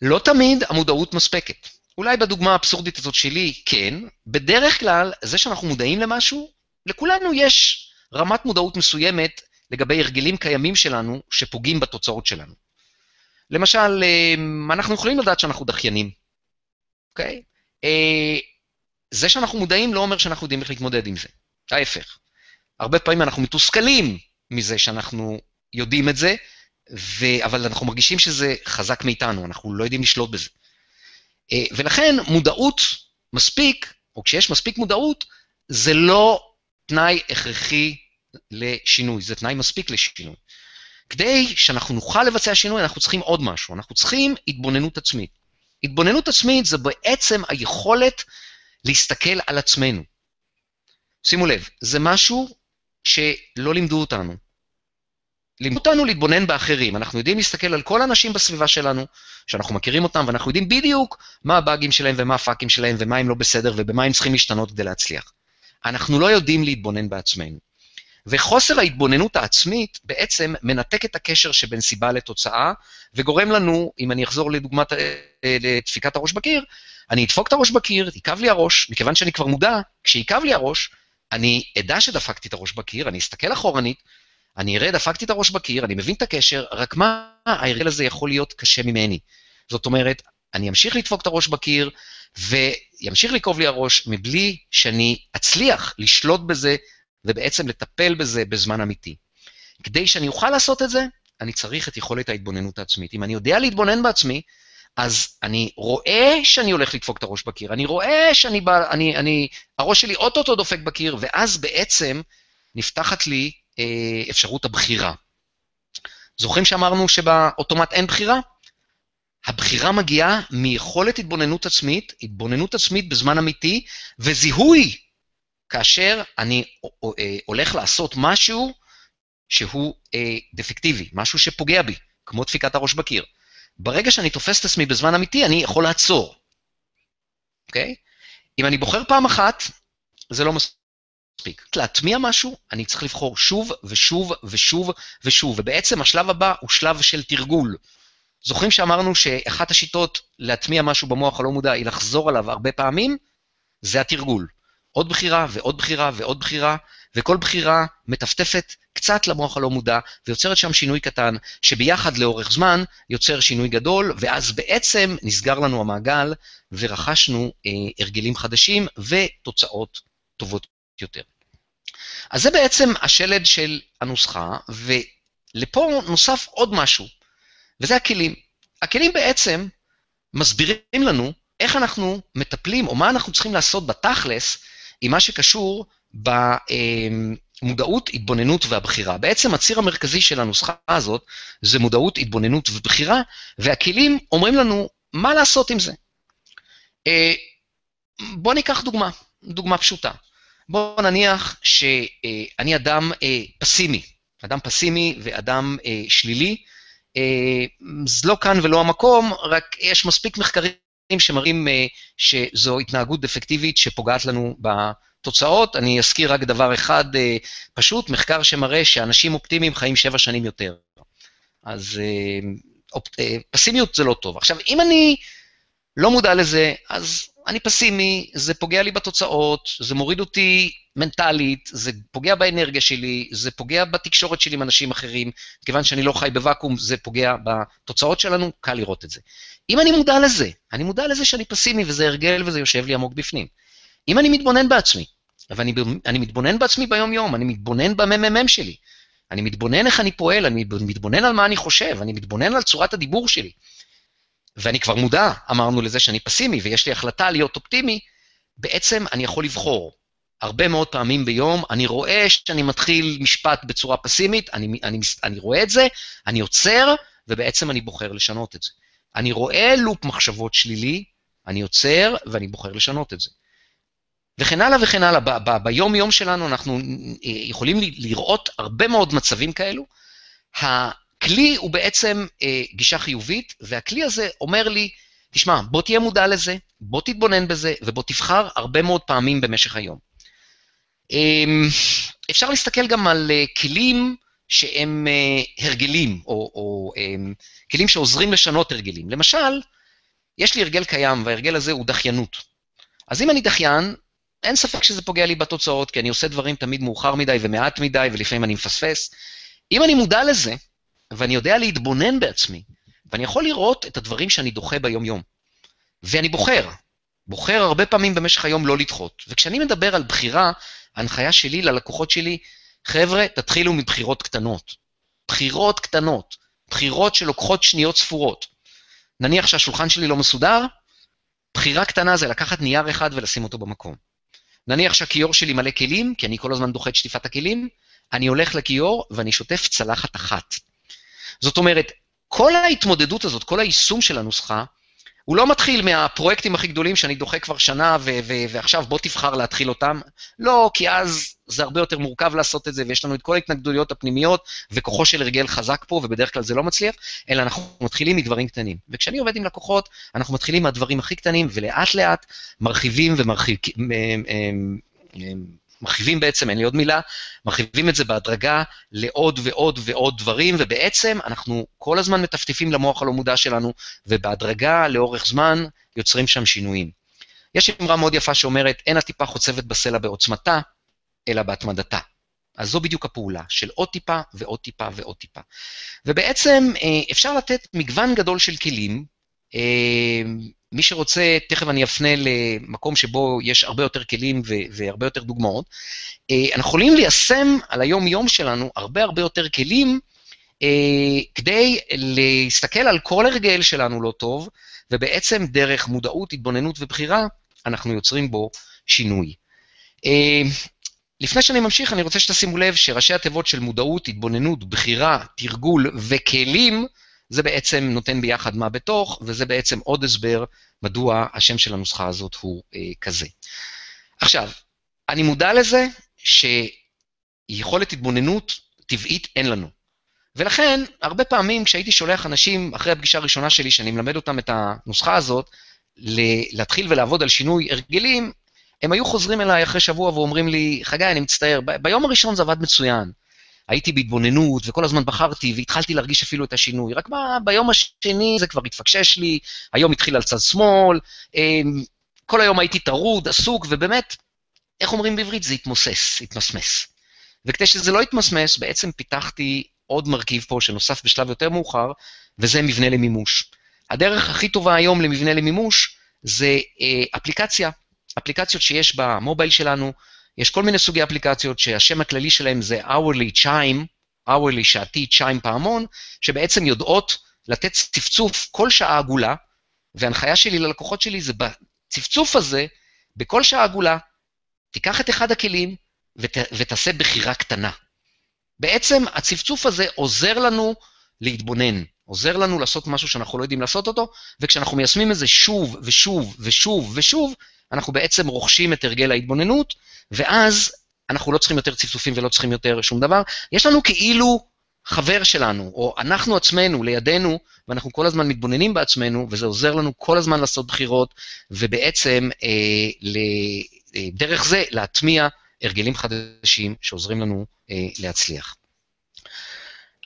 Speaker 2: לא תמיד המודעות מספקת. אולי בדוגמה האבסורדית הזאת שלי, כן. בדרך כלל, זה שאנחנו מודעים למשהו, לכולנו יש רמת מודעות מסוימת לגבי הרגלים קיימים שלנו שפוגעים בתוצאות שלנו. למשל, אה, אנחנו יכולים לדעת שאנחנו דחיינים, אוקיי? אה, זה שאנחנו מודעים לא אומר שאנחנו יודעים איך להתמודד עם זה. ההפך. הרבה פעמים אנחנו מתוסכלים מזה שאנחנו יודעים את זה, ו... אבל אנחנו מרגישים שזה חזק מאיתנו, אנחנו לא יודעים לשלוט בזה. אה, ולכן מודעות מספיק, או כשיש מספיק מודעות, זה לא תנאי הכרחי לשינוי, זה תנאי מספיק לשינוי. כדי שאנחנו נוכל לבצע שינוי, אנחנו צריכים עוד משהו, אנחנו צריכים התבוננות עצמית. התבוננות עצמית זה בעצם היכולת להסתכל על עצמנו. שימו לב, זה משהו שלא לימדו אותנו. לימדו אותנו להתבונן באחרים. אנחנו יודעים להסתכל על כל האנשים בסביבה שלנו, שאנחנו מכירים אותם, ואנחנו יודעים בדיוק מה הבאגים שלהם ומה הפאקים שלהם ומה הם לא בסדר ובמה הם צריכים להשתנות כדי להצליח. אנחנו לא יודעים להתבונן בעצמנו. וחוסר ההתבוננות העצמית בעצם מנתק את הקשר שבין סיבה לתוצאה, וגורם לנו, אם אני אחזור לדוגמת, אה, לדפיקת הראש בקיר, אני אדפוק את הראש בקיר, יכאב לי הראש, מכיוון שאני כבר מודע, כשיכאב לי הראש, אני אדע שדפקתי את הראש בקיר, אני אסתכל אחורנית, אני אראה, דפקתי את הראש בקיר, אני מבין את הקשר, רק מה ההרגל הזה יכול להיות קשה ממני. זאת אומרת, אני אמשיך לדפוק את הראש בקיר, וימשיך לכאוב לי הראש, מבלי שאני אצליח לשלוט בזה, ובעצם לטפל בזה בזמן אמיתי. כדי שאני אוכל לעשות את זה, אני צריך את יכולת ההתבוננות העצמית. אם אני יודע להתבונן בעצמי, אז אני רואה שאני הולך לדפוק את הראש בקיר, אני רואה שאני בא, אני, אני, הראש שלי אוטוטו דופק בקיר, ואז בעצם נפתחת לי אפשרות הבחירה. זוכרים שאמרנו שבאוטומט אין בחירה? הבחירה מגיעה מיכולת התבוננות עצמית, התבוננות עצמית בזמן אמיתי, וזיהוי כאשר אני אה, הולך לעשות משהו שהוא אה, דפקטיבי, משהו שפוגע בי, כמו דפיקת הראש בקיר. ברגע שאני תופס את עצמי בזמן אמיתי, אני יכול לעצור, אוקיי? אם אני בוחר פעם אחת, זה לא מספיק. להטמיע משהו, אני צריך לבחור שוב ושוב ושוב ושוב, ובעצם השלב הבא הוא שלב של תרגול. זוכרים שאמרנו שאחת השיטות להטמיע משהו במוח הלא מודע היא לחזור עליו הרבה פעמים? זה התרגול. עוד בחירה ועוד בחירה ועוד בחירה, וכל בחירה מטפטפת קצת למוח הלא מודע, ויוצרת שם שינוי קטן, שביחד לאורך זמן יוצר שינוי גדול, ואז בעצם נסגר לנו המעגל, ורכשנו אה, הרגלים חדשים ותוצאות טובות יותר. אז זה בעצם השלד של הנוסחה, ולפה נוסף עוד משהו, וזה הכלים. הכלים בעצם מסבירים לנו איך אנחנו מטפלים, או מה אנחנו צריכים לעשות בתכלס, עם מה שקשור במודעות, התבוננות והבחירה. בעצם הציר המרכזי של הנוסחה הזאת זה מודעות, התבוננות ובחירה, והכלים אומרים לנו מה לעשות עם זה. אה, בואו ניקח דוגמה, דוגמה פשוטה. בואו נניח שאני אדם אה, פסימי, אדם פסימי ואדם אה, שלילי. זה לא כאן ולא המקום, רק יש מספיק מחקרים שמראים שזו התנהגות דפקטיבית שפוגעת לנו בתוצאות. אני אזכיר רק דבר אחד פשוט, מחקר שמראה שאנשים אופטימיים חיים שבע שנים יותר. אז פסימיות זה לא טוב. עכשיו, אם אני לא מודע לזה, אז אני פסימי, זה פוגע לי בתוצאות, זה מוריד אותי מנטלית, זה פוגע באנרגיה שלי, זה פוגע בתקשורת שלי עם אנשים אחרים, כיוון שאני לא חי בוואקום, זה פוגע בתוצאות שלנו, קל לראות את זה. אם אני מודע לזה, אני מודע לזה שאני פסימי וזה הרגל וזה יושב לי עמוק בפנים. אם אני מתבונן בעצמי, ואני מתבונן בעצמי ביום-יום, אני מתבונן בממ"מ שלי, אני מתבונן איך אני פועל, אני מתבונן על מה אני חושב, אני מתבונן על צורת הדיבור שלי, ואני כבר מודע, אמרנו לזה שאני פסימי ויש לי החלטה להיות אופטימי, בעצם אני יכול לבחור. הרבה מאוד פעמים ביום אני רואה שאני מתחיל משפט בצורה פסימית, אני, אני, אני רואה את זה, אני עוצר, ובעצם אני בוחר לשנות את זה. אני רואה לופ מחשבות שלילי, אני עוצר ואני בוחר לשנות את זה. וכן הלאה וכן הלאה. ביום-יום שלנו אנחנו אה, יכולים לראות הרבה מאוד מצבים כאלו. הכלי הוא בעצם אה, גישה חיובית, והכלי הזה אומר לי, תשמע, בוא תהיה מודע לזה, בוא תתבונן בזה, ובוא תבחר הרבה מאוד פעמים במשך היום. אה, אפשר להסתכל גם על אה, כלים שהם אה, הרגלים, או, או אה, כלים שעוזרים לשנות הרגלים. למשל, יש לי הרגל קיים, וההרגל הזה הוא דחיינות. אז אם אני דחיין, אין ספק שזה פוגע לי בתוצאות, כי אני עושה דברים תמיד מאוחר מדי ומעט מדי, ולפעמים אני מפספס. אם אני מודע לזה, ואני יודע להתבונן בעצמי, ואני יכול לראות את הדברים שאני דוחה ביום-יום. ואני בוחר, בוחר הרבה פעמים במשך היום לא לדחות. וכשאני מדבר על בחירה, ההנחיה שלי ללקוחות שלי, חבר'ה, תתחילו מבחירות קטנות. בחירות קטנות, בחירות שלוקחות שניות ספורות. נניח שהשולחן שלי לא מסודר, בחירה קטנה זה לקחת נייר אחד ולשים אותו במקום. נניח שהכיור שלי מלא כלים, כי אני כל הזמן דוחה את שטיפת הכלים, אני הולך לכיור ואני שוטף צלחת אחת. זאת אומרת, כל ההתמודדות הזאת, כל היישום של הנוסחה, הוא לא מתחיל מהפרויקטים הכי גדולים שאני דוחה כבר שנה, ו- ו- ועכשיו בוא תבחר להתחיל אותם. לא, כי אז זה הרבה יותר מורכב לעשות את זה, ויש לנו את כל ההתנגדויות הפנימיות, וכוחו של הרגל חזק פה, ובדרך כלל זה לא מצליח, אלא אנחנו מתחילים מדברים קטנים. וכשאני עובד עם לקוחות, אנחנו מתחילים מהדברים הכי קטנים, ולאט לאט מרחיבים ומרחיבים... מרחיבים בעצם, אין לי עוד מילה, מרחיבים את זה בהדרגה לעוד ועוד ועוד דברים, ובעצם אנחנו כל הזמן מטפטפים למוח הלא מודע שלנו, ובהדרגה, לאורך זמן, יוצרים שם שינויים. יש אמרה מאוד יפה שאומרת, אין הטיפה חוצבת בסלע בעוצמתה, אלא בהתמדתה. אז זו בדיוק הפעולה, של עוד טיפה ועוד טיפה ועוד טיפה. ובעצם אה, אפשר לתת מגוון גדול של כלים, אה, מי שרוצה, תכף אני אפנה למקום שבו יש הרבה יותר כלים והרבה יותר דוגמאות. אה, אנחנו יכולים ליישם על היום-יום שלנו הרבה הרבה יותר כלים אה, כדי להסתכל על כל הרגל שלנו לא טוב, ובעצם דרך מודעות, התבוננות ובחירה, אנחנו יוצרים בו שינוי. אה, לפני שאני ממשיך, אני רוצה שתשימו לב שראשי התיבות של מודעות, התבוננות, בחירה, תרגול וכלים, זה בעצם נותן ביחד מה בתוך, וזה בעצם עוד הסבר מדוע השם של הנוסחה הזאת הוא אה, כזה. עכשיו, אני מודע לזה שיכולת התבוננות טבעית אין לנו. ולכן, הרבה פעמים כשהייתי שולח אנשים, אחרי הפגישה הראשונה שלי, שאני מלמד אותם את הנוסחה הזאת, להתחיל ולעבוד על שינוי הרגלים, הם היו חוזרים אליי אחרי שבוע ואומרים לי, חגי, אני מצטער, ביום הראשון זה עבד מצוין. הייתי בהתבוננות, וכל הזמן בחרתי, והתחלתי להרגיש אפילו את השינוי. רק מה, ביום השני זה כבר התפקשש לי, היום התחיל על צד שמאל, אמ, כל היום הייתי טרוד, עסוק, ובאמת, איך אומרים בעברית? זה התמוסס, התמסמס. וכדי שזה לא יתמסמס, בעצם פיתחתי עוד מרכיב פה שנוסף בשלב יותר מאוחר, וזה מבנה למימוש. הדרך הכי טובה היום למבנה למימוש זה אה, אפליקציה, אפליקציות שיש במובייל שלנו, יש כל מיני סוגי אפליקציות שהשם הכללי שלהם זה hourly chime, hourly שעתי chime פעמון, שבעצם יודעות לתת צפצוף כל שעה עגולה, וההנחיה שלי ללקוחות שלי זה בצפצוף הזה, בכל שעה עגולה, תיקח את אחד הכלים ות, ותעשה בחירה קטנה. בעצם הצפצוף הזה עוזר לנו להתבונן, עוזר לנו לעשות משהו שאנחנו לא יודעים לעשות אותו, וכשאנחנו מיישמים את זה שוב ושוב ושוב ושוב, אנחנו בעצם רוכשים את הרגל ההתבוננות, ואז אנחנו לא צריכים יותר צפצופים ולא צריכים יותר שום דבר. יש לנו כאילו חבר שלנו, או אנחנו עצמנו, לידינו, ואנחנו כל הזמן מתבוננים בעצמנו, וזה עוזר לנו כל הזמן לעשות בחירות, ובעצם אה, ל, אה, דרך זה להטמיע הרגלים חדשים שעוזרים לנו אה, להצליח.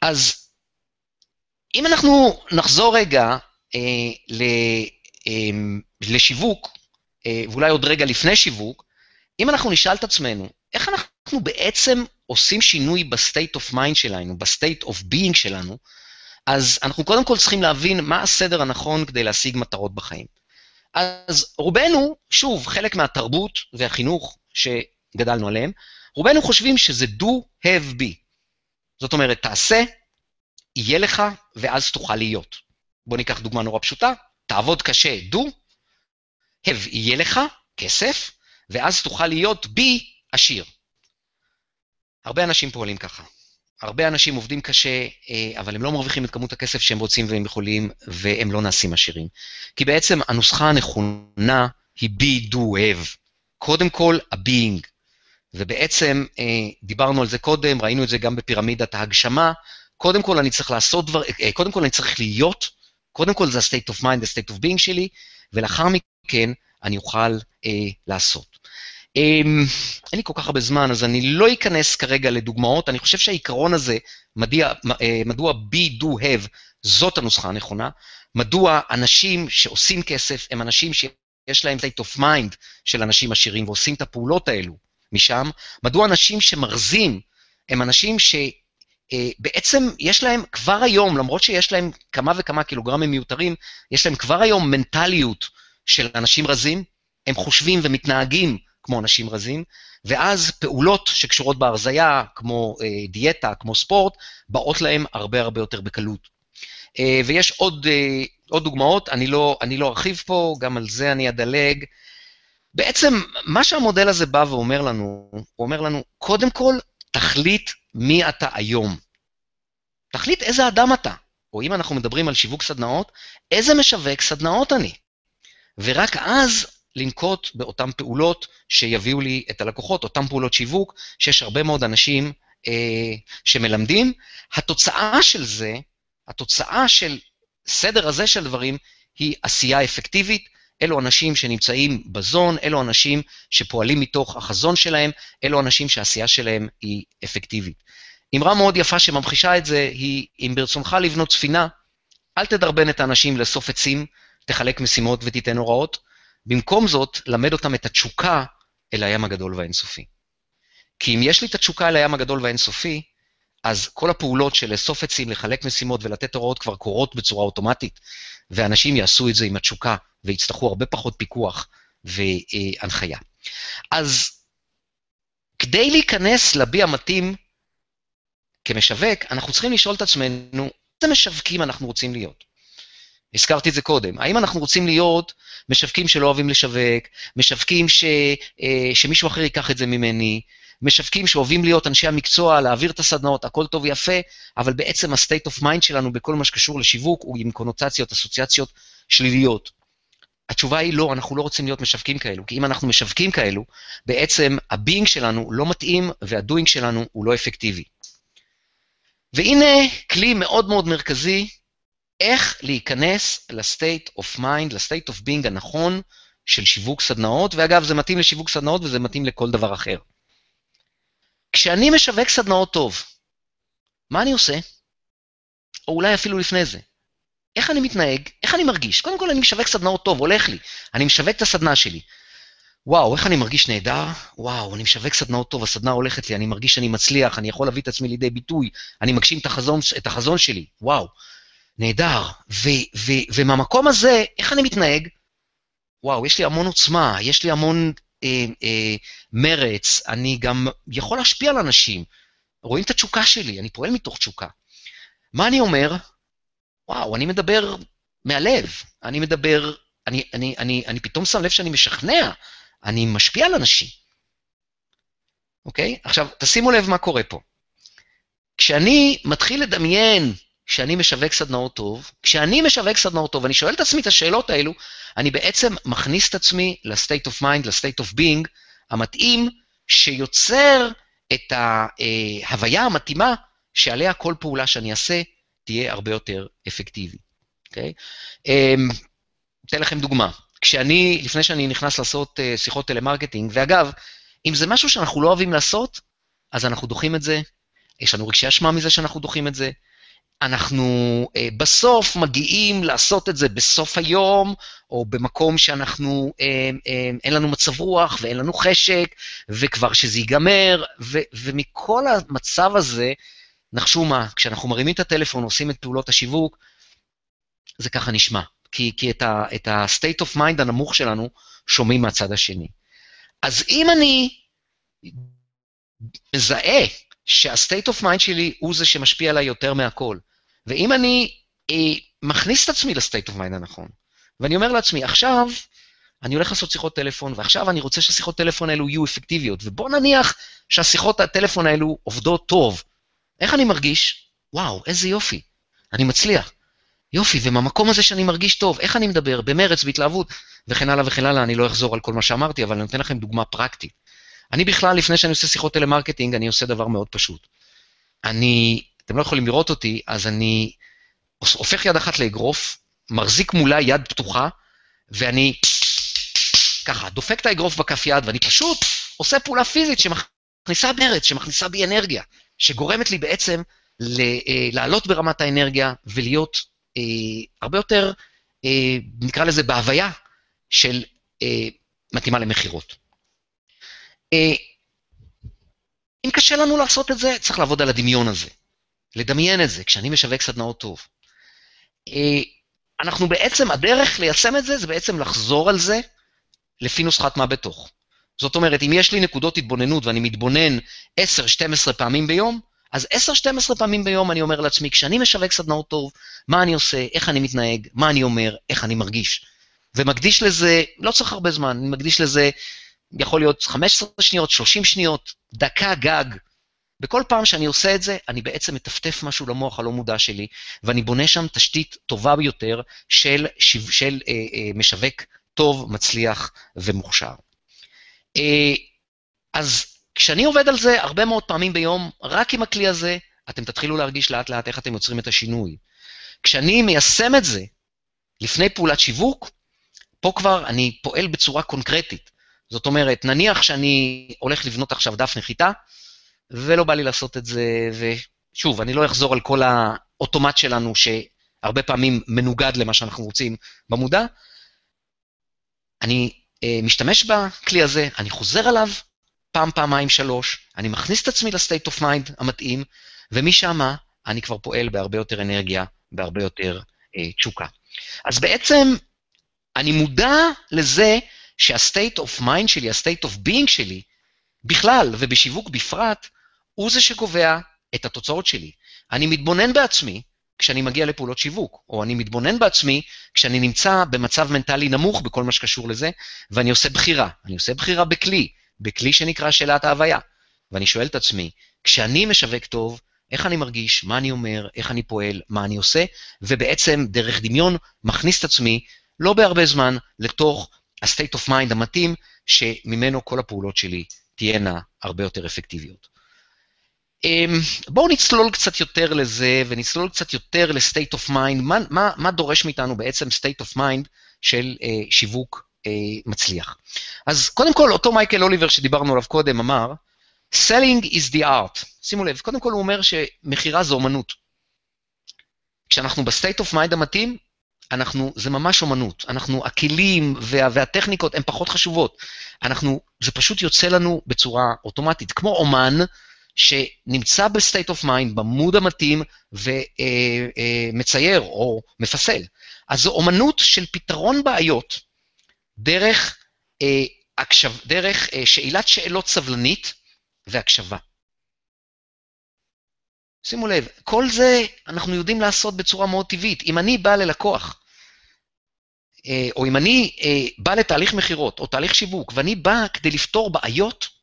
Speaker 2: אז אם אנחנו נחזור רגע אה, ל, אה, לשיווק, ואולי עוד רגע לפני שיווק, אם אנחנו נשאל את עצמנו, איך אנחנו בעצם עושים שינוי ב state of mind שלנו, ב state of being שלנו, אז אנחנו קודם כל צריכים להבין מה הסדר הנכון כדי להשיג מטרות בחיים. אז רובנו, שוב, חלק מהתרבות והחינוך שגדלנו עליהם, רובנו חושבים שזה do, have, be. זאת אומרת, תעשה, יהיה לך, ואז תוכל להיות. בואו ניקח דוגמה נורא פשוטה, תעבוד קשה, do, יהיה לך, כסף, ואז תוכל להיות בי עשיר. הרבה אנשים פועלים ככה. הרבה אנשים עובדים קשה, אה, אבל הם לא מרוויחים את כמות הכסף שהם רוצים והם יכולים, והם לא נעשים עשירים. כי בעצם הנוסחה הנכונה היא be, do, have. קודם כל, ה-being. ובעצם, אה, דיברנו על זה קודם, ראינו את זה גם בפירמידת ההגשמה. קודם כל אני צריך לעשות דבר, אה, קודם כל אני צריך להיות, קודם כל זה ה-state of mind, ה-state of being שלי, ולאחר מכן אני אוכל אה, לעשות. אמ, אין לי כל כך הרבה זמן, אז אני לא אכנס כרגע לדוגמאות. אני חושב שהעיקרון הזה, מדוע, אה, מדוע be, do, have, זאת הנוסחה הנכונה. מדוע אנשים שעושים כסף הם אנשים שיש להם state of mind של אנשים עשירים ועושים את הפעולות האלו משם. מדוע אנשים שמרזים הם אנשים ש... אה, בעצם יש להם כבר היום, למרות שיש להם כמה וכמה קילוגרמים מיותרים, יש להם כבר היום מנטליות של אנשים רזים, הם חושבים ומתנהגים כמו אנשים רזים, ואז פעולות שקשורות בהרזייה, כמו אה, דיאטה, כמו ספורט, באות להם הרבה הרבה יותר בקלות. אה, ויש עוד, אה, עוד דוגמאות, אני לא, אני לא ארחיב פה, גם על זה אני אדלג. בעצם, מה שהמודל הזה בא ואומר לנו, הוא אומר לנו, קודם כל, תחליט מי אתה היום. תחליט איזה אדם אתה, או אם אנחנו מדברים על שיווק סדנאות, איזה משווק סדנאות אני. ורק אז לנקוט באותן פעולות שיביאו לי את הלקוחות, אותן פעולות שיווק, שיש הרבה מאוד אנשים אה, שמלמדים. התוצאה של זה, התוצאה של סדר הזה של דברים, היא עשייה אפקטיבית. אלו אנשים שנמצאים בזון, אלו אנשים שפועלים מתוך החזון שלהם, אלו אנשים שהעשייה שלהם היא אפקטיבית. אמרה מאוד יפה שממחישה את זה היא, אם ברצונך לבנות ספינה, אל תדרבן את האנשים לאסוף עצים, תחלק משימות ותיתן הוראות. במקום זאת, למד אותם את התשוקה אל הים הגדול והאינסופי. כי אם יש לי את התשוקה אל הים הגדול והאינסופי, אז כל הפעולות של לאסוף עצים, לחלק משימות ולתת הוראות כבר קורות בצורה אוטומטית, ואנשים יעשו את זה עם התשוקה ויצטרכו הרבה פחות פיקוח והנחיה. אז כדי להיכנס לבי המתאים כמשווק, אנחנו צריכים לשאול את עצמנו, איזה משווקים אנחנו רוצים להיות? הזכרתי את זה קודם. האם אנחנו רוצים להיות משווקים שלא אוהבים לשווק, משווקים ש, אה, שמישהו אחר ייקח את זה ממני, משווקים שאוהבים להיות אנשי המקצוע, להעביר את הסדנאות, הכל טוב ויפה, אבל בעצם ה-state of mind שלנו בכל מה שקשור לשיווק הוא עם קונוטציות, אסוציאציות שליליות. התשובה היא לא, אנחנו לא רוצים להיות משווקים כאלו, כי אם אנחנו משווקים כאלו, בעצם ה-being שלנו לא מתאים וה-doing שלנו הוא לא אפקטיבי. והנה כלי מאוד מאוד מרכזי, איך להיכנס ל-state of mind, ל-state of being הנכון של שיווק סדנאות, ואגב, זה מתאים לשיווק סדנאות וזה מתאים לכל דבר אחר. כשאני משווק סדנאות טוב, מה אני עושה? או אולי אפילו לפני זה. איך אני מתנהג? איך אני מרגיש? קודם כל, אני משווק סדנאות טוב, הולך לי. אני משווק את הסדנה שלי. וואו, איך אני מרגיש נהדר, וואו, אני משווק סדנאות טוב, הסדנה הולכת לי, אני מרגיש שאני מצליח, אני יכול להביא את עצמי לידי ביטוי, אני מגשים את החזון, את החזון שלי, וואו, נהדר. ו, ו, ומהמקום הזה, איך אני מתנהג? וואו, יש לי המון עוצמה, יש לי המון אה, אה, מרץ, אני גם יכול להשפיע על אנשים. רואים את התשוקה שלי, אני פועל מתוך תשוקה. מה אני אומר? וואו, אני מדבר מהלב, אני מדבר, אני, אני, אני, אני פתאום שם לב שאני משכנע, אני משפיע על אנשים. אוקיי? עכשיו, תשימו לב מה קורה פה. כשאני מתחיל לדמיין שאני משווק סדנאות טוב, כשאני משווק סדנאות טוב, אני שואל את עצמי את השאלות האלו, אני בעצם מכניס את עצמי ל-state of mind, ל-state of being המתאים, שיוצר את ההוויה המתאימה שעליה כל פעולה שאני אעשה תהיה הרבה יותר אפקטיבית. אוקיי? אמ, אתן לכם דוגמה. כשאני, לפני שאני נכנס לעשות uh, שיחות טלמרקטינג, ואגב, אם זה משהו שאנחנו לא אוהבים לעשות, אז אנחנו דוחים את זה, יש לנו רגשי אשמה מזה שאנחנו דוחים את זה, אנחנו uh, בסוף מגיעים לעשות את זה בסוף היום, או במקום שאנחנו, uh, uh, אין לנו מצב רוח ואין לנו חשק, וכבר שזה ייגמר, ו, ומכל המצב הזה, נחשו מה, כשאנחנו מרימים את הטלפון, עושים את פעולות השיווק, זה ככה נשמע. כי, כי את, ה, את ה-state of mind הנמוך שלנו שומעים מהצד השני. אז אם אני מזהה שה-state of mind שלי הוא זה שמשפיע עליי יותר מהכל, ואם אני אה, מכניס את עצמי ל-state of mind הנכון, ואני אומר לעצמי, עכשיו אני הולך לעשות שיחות טלפון, ועכשיו אני רוצה שהשיחות טלפון האלו יהיו אפקטיביות, ובוא נניח שהשיחות הטלפון האלו עובדות טוב. איך אני מרגיש? וואו, איזה יופי, אני מצליח. יופי, ומהמקום הזה שאני מרגיש טוב, איך אני מדבר? במרץ, בהתלהבות, וכן הלאה וכן הלאה, אני לא אחזור על כל מה שאמרתי, אבל אני נותן לכם דוגמה פרקטית. אני בכלל, לפני שאני עושה שיחות טלמרקטינג, אני עושה דבר מאוד פשוט. אני, אתם לא יכולים לראות אותי, אז אני הופך יד אחת לאגרוף, מחזיק מולה יד פתוחה, ואני ככה, דופק את האגרוף בכף יד, ואני פשוט עושה פעולה פיזית שמכניסה מרץ, שמכניסה בי אנרגיה, שגורמת לי בעצם אה, לעלות ברמת האנרגיה ולהיות אה, הרבה יותר, אה, נקרא לזה, בהוויה של אה, מתאימה למכירות. אה, אם קשה לנו לעשות את זה, צריך לעבוד על הדמיון הזה. לדמיין את זה, כשאני משווק סדנאות טוב. אה, אנחנו בעצם, הדרך ליישם את זה, זה בעצם לחזור על זה לפי נוסחת מה בתוך. זאת אומרת, אם יש לי נקודות התבוננות ואני מתבונן 10-12 פעמים ביום, אז 10-12 פעמים ביום אני אומר לעצמי, כשאני משווק סדנאות טוב, מה אני עושה, איך אני מתנהג, מה אני אומר, איך אני מרגיש. ומקדיש לזה, לא צריך הרבה זמן, אני מקדיש לזה, יכול להיות 15 שניות, 30 שניות, דקה גג. בכל פעם שאני עושה את זה, אני בעצם מטפטף משהו למוח הלא מודע שלי, ואני בונה שם תשתית טובה ביותר של, של, של אה, אה, משווק טוב, מצליח ומוכשר. אה, אז כשאני עובד על זה הרבה מאוד פעמים ביום, רק עם הכלי הזה, אתם תתחילו להרגיש לאט לאט איך אתם יוצרים את השינוי. כשאני מיישם את זה לפני פעולת שיווק, פה כבר אני פועל בצורה קונקרטית. זאת אומרת, נניח שאני הולך לבנות עכשיו דף נחיתה, ולא בא לי לעשות את זה, ושוב, אני לא אחזור על כל האוטומט שלנו, שהרבה פעמים מנוגד למה שאנחנו רוצים במודע. אני אה, משתמש בכלי הזה, אני חוזר עליו פעם, פעמיים, שלוש, אני מכניס את עצמי ל state of mind המתאים, ומשם אני כבר פועל בהרבה יותר אנרגיה, בהרבה יותר אה, תשוקה. אז בעצם אני מודע לזה שה-state of mind שלי, ה-state of being שלי, בכלל ובשיווק בפרט, הוא זה שקובע את התוצאות שלי. אני מתבונן בעצמי כשאני מגיע לפעולות שיווק, או אני מתבונן בעצמי כשאני נמצא במצב מנטלי נמוך בכל מה שקשור לזה, ואני עושה בחירה. אני עושה בחירה בכלי, בכלי שנקרא שאלת ההוויה. ואני שואל את עצמי, כשאני משווק טוב, איך אני מרגיש, מה אני אומר, איך אני פועל, מה אני עושה, ובעצם דרך דמיון מכניס את עצמי, לא בהרבה זמן, לתוך ה-state of mind המתאים, שממנו כל הפעולות שלי תהיינה הרבה יותר אפקטיביות. אמ, בואו נצלול קצת יותר לזה, ונצלול קצת יותר ל-state of mind, מה, מה, מה דורש מאיתנו בעצם state of mind של uh, שיווק uh, מצליח. אז קודם כל, אותו מייקל אוליבר שדיברנו עליו קודם אמר, Selling is the art. שימו לב, קודם כל הוא אומר שמכירה זו אומנות. כשאנחנו ב state of mind המתאים, אנחנו, זה ממש אומנות. אנחנו, הכלים וה, והטכניקות הן פחות חשובות. אנחנו, זה פשוט יוצא לנו בצורה אוטומטית, כמו אומן שנמצא ב state of mind, ב mode המתאים, ומצייר אה, אה, או מפסל. אז זו אומנות של פתרון בעיות דרך, אה, הקשב, דרך אה, שאלת שאלות סבלנית, והקשבה. שימו לב, כל זה אנחנו יודעים לעשות בצורה מאוד טבעית. אם אני בא ללקוח, אה, או אם אני בא לתהליך מכירות או תהליך שיווק, ואני בא כדי לפתור בעיות,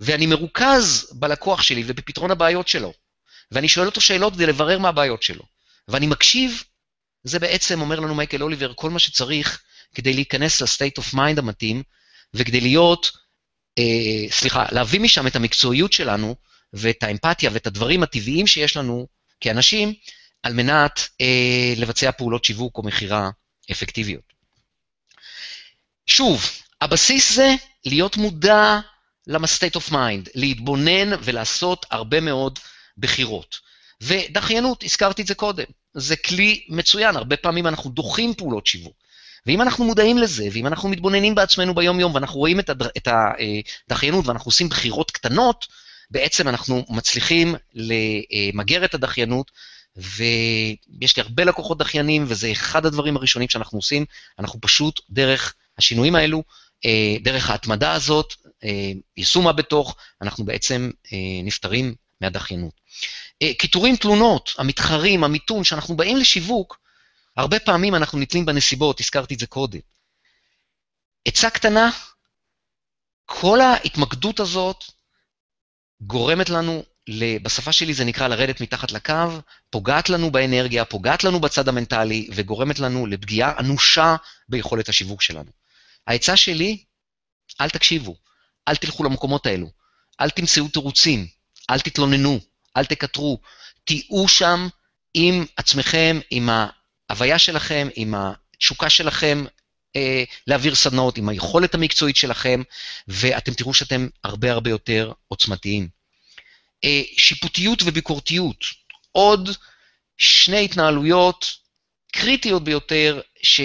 Speaker 2: ואני מרוכז בלקוח שלי ובפתרון הבעיות שלו, ואני שואל אותו שאלות כדי לברר מה הבעיות שלו, ואני מקשיב, זה בעצם, אומר לנו מייקל אוליבר, כל מה שצריך כדי להיכנס ל state of mind המתאים, וכדי להיות אה, סליחה, להביא משם את המקצועיות שלנו ואת האמפתיה ואת הדברים הטבעיים שיש לנו כאנשים, על מנת אה, לבצע פעולות שיווק או מכירה אפקטיביות. שוב, הבסיס זה להיות מודע למה-state of mind, להתבונן ולעשות הרבה מאוד בחירות. ודחיינות, הזכרתי את זה קודם, זה כלי מצוין, הרבה פעמים אנחנו דוחים פעולות שיווק. ואם אנחנו מודעים לזה, ואם אנחנו מתבוננים בעצמנו ביום-יום, ואנחנו רואים את, הדר, את הדחיינות ואנחנו עושים בחירות קטנות, בעצם אנחנו מצליחים למגר את הדחיינות, ויש לי הרבה לקוחות דחיינים, וזה אחד הדברים הראשונים שאנחנו עושים, אנחנו פשוט, דרך השינויים האלו, אה, דרך ההתמדה הזאת, אה, יישום הבתוך, אנחנו בעצם אה, נפטרים מהדחיינות. קיטורים תלונות, המתחרים, המיתון, שאנחנו באים לשיווק, הרבה פעמים אנחנו נתלים בנסיבות, הזכרתי את זה קודם. עצה קטנה, כל ההתמקדות הזאת גורמת לנו, בשפה שלי זה נקרא לרדת מתחת לקו, פוגעת לנו באנרגיה, פוגעת לנו בצד המנטלי, וגורמת לנו לפגיעה אנושה ביכולת השיווק שלנו. העצה שלי, אל תקשיבו, אל תלכו למקומות האלו, אל תמצאו תירוצים, אל תתלוננו, אל תקטרו, תהיו שם עם עצמכם, עם ההוויה שלכם, עם התשוקה שלכם אה, להעביר סדנאות, עם היכולת המקצועית שלכם, ואתם תראו שאתם הרבה הרבה יותר עוצמתיים. אה, שיפוטיות וביקורתיות, עוד שני התנהלויות קריטיות ביותר, שזו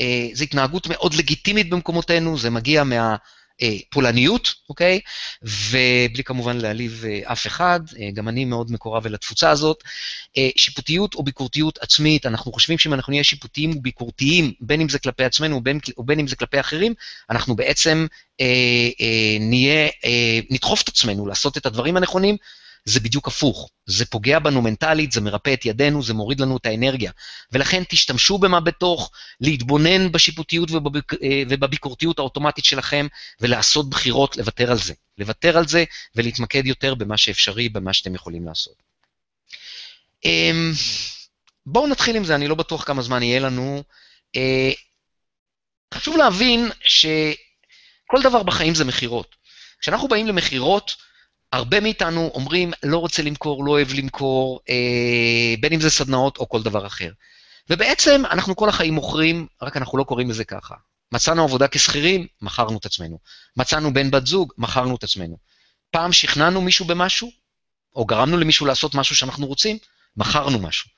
Speaker 2: אה, התנהגות מאוד לגיטימית במקומותינו, זה מגיע מה... אה, פולניות, אוקיי? ובלי כמובן להעליב אה, אף אחד, אה, גם אני מאוד מקורב אל התפוצה הזאת. שיפוטיות או ביקורתיות עצמית, אנחנו חושבים שאם אנחנו נהיה שיפוטיים וביקורתיים, בין אם זה כלפי עצמנו ובין, ובין אם זה כלפי אחרים, אנחנו בעצם אה, אה, נהיה, אה, נדחוף את עצמנו לעשות את הדברים הנכונים, זה בדיוק הפוך. זה פוגע בנו מנטלית, זה מרפא את ידינו, זה מוריד לנו את האנרגיה. ולכן תשתמשו במה בתוך, להתבונן בשיפוטיות ובביק... אה, ובביקורתיות האוטומטית שלכם, ולעשות בחירות לוותר על זה. לוותר על זה ולהתמקד יותר במה שאפשרי, במה שאתם יכולים לעשות. אמ, בואו נתחיל עם זה, אני לא בטוח כמה זמן יהיה לנו. אה, חשוב להבין שכל דבר בחיים זה מכירות. כשאנחנו באים למכירות, הרבה מאיתנו אומרים, לא רוצה למכור, לא אוהב למכור, אה, בין אם זה סדנאות או כל דבר אחר. ובעצם אנחנו כל החיים מוכרים, רק אנחנו לא קוראים לזה ככה. מצאנו עבודה כשכירים, מכרנו את עצמנו. מצאנו בן בת זוג, מכרנו את עצמנו. פעם שכנענו מישהו במשהו, או גרמנו למישהו לעשות משהו שאנחנו רוצים, מכרנו משהו.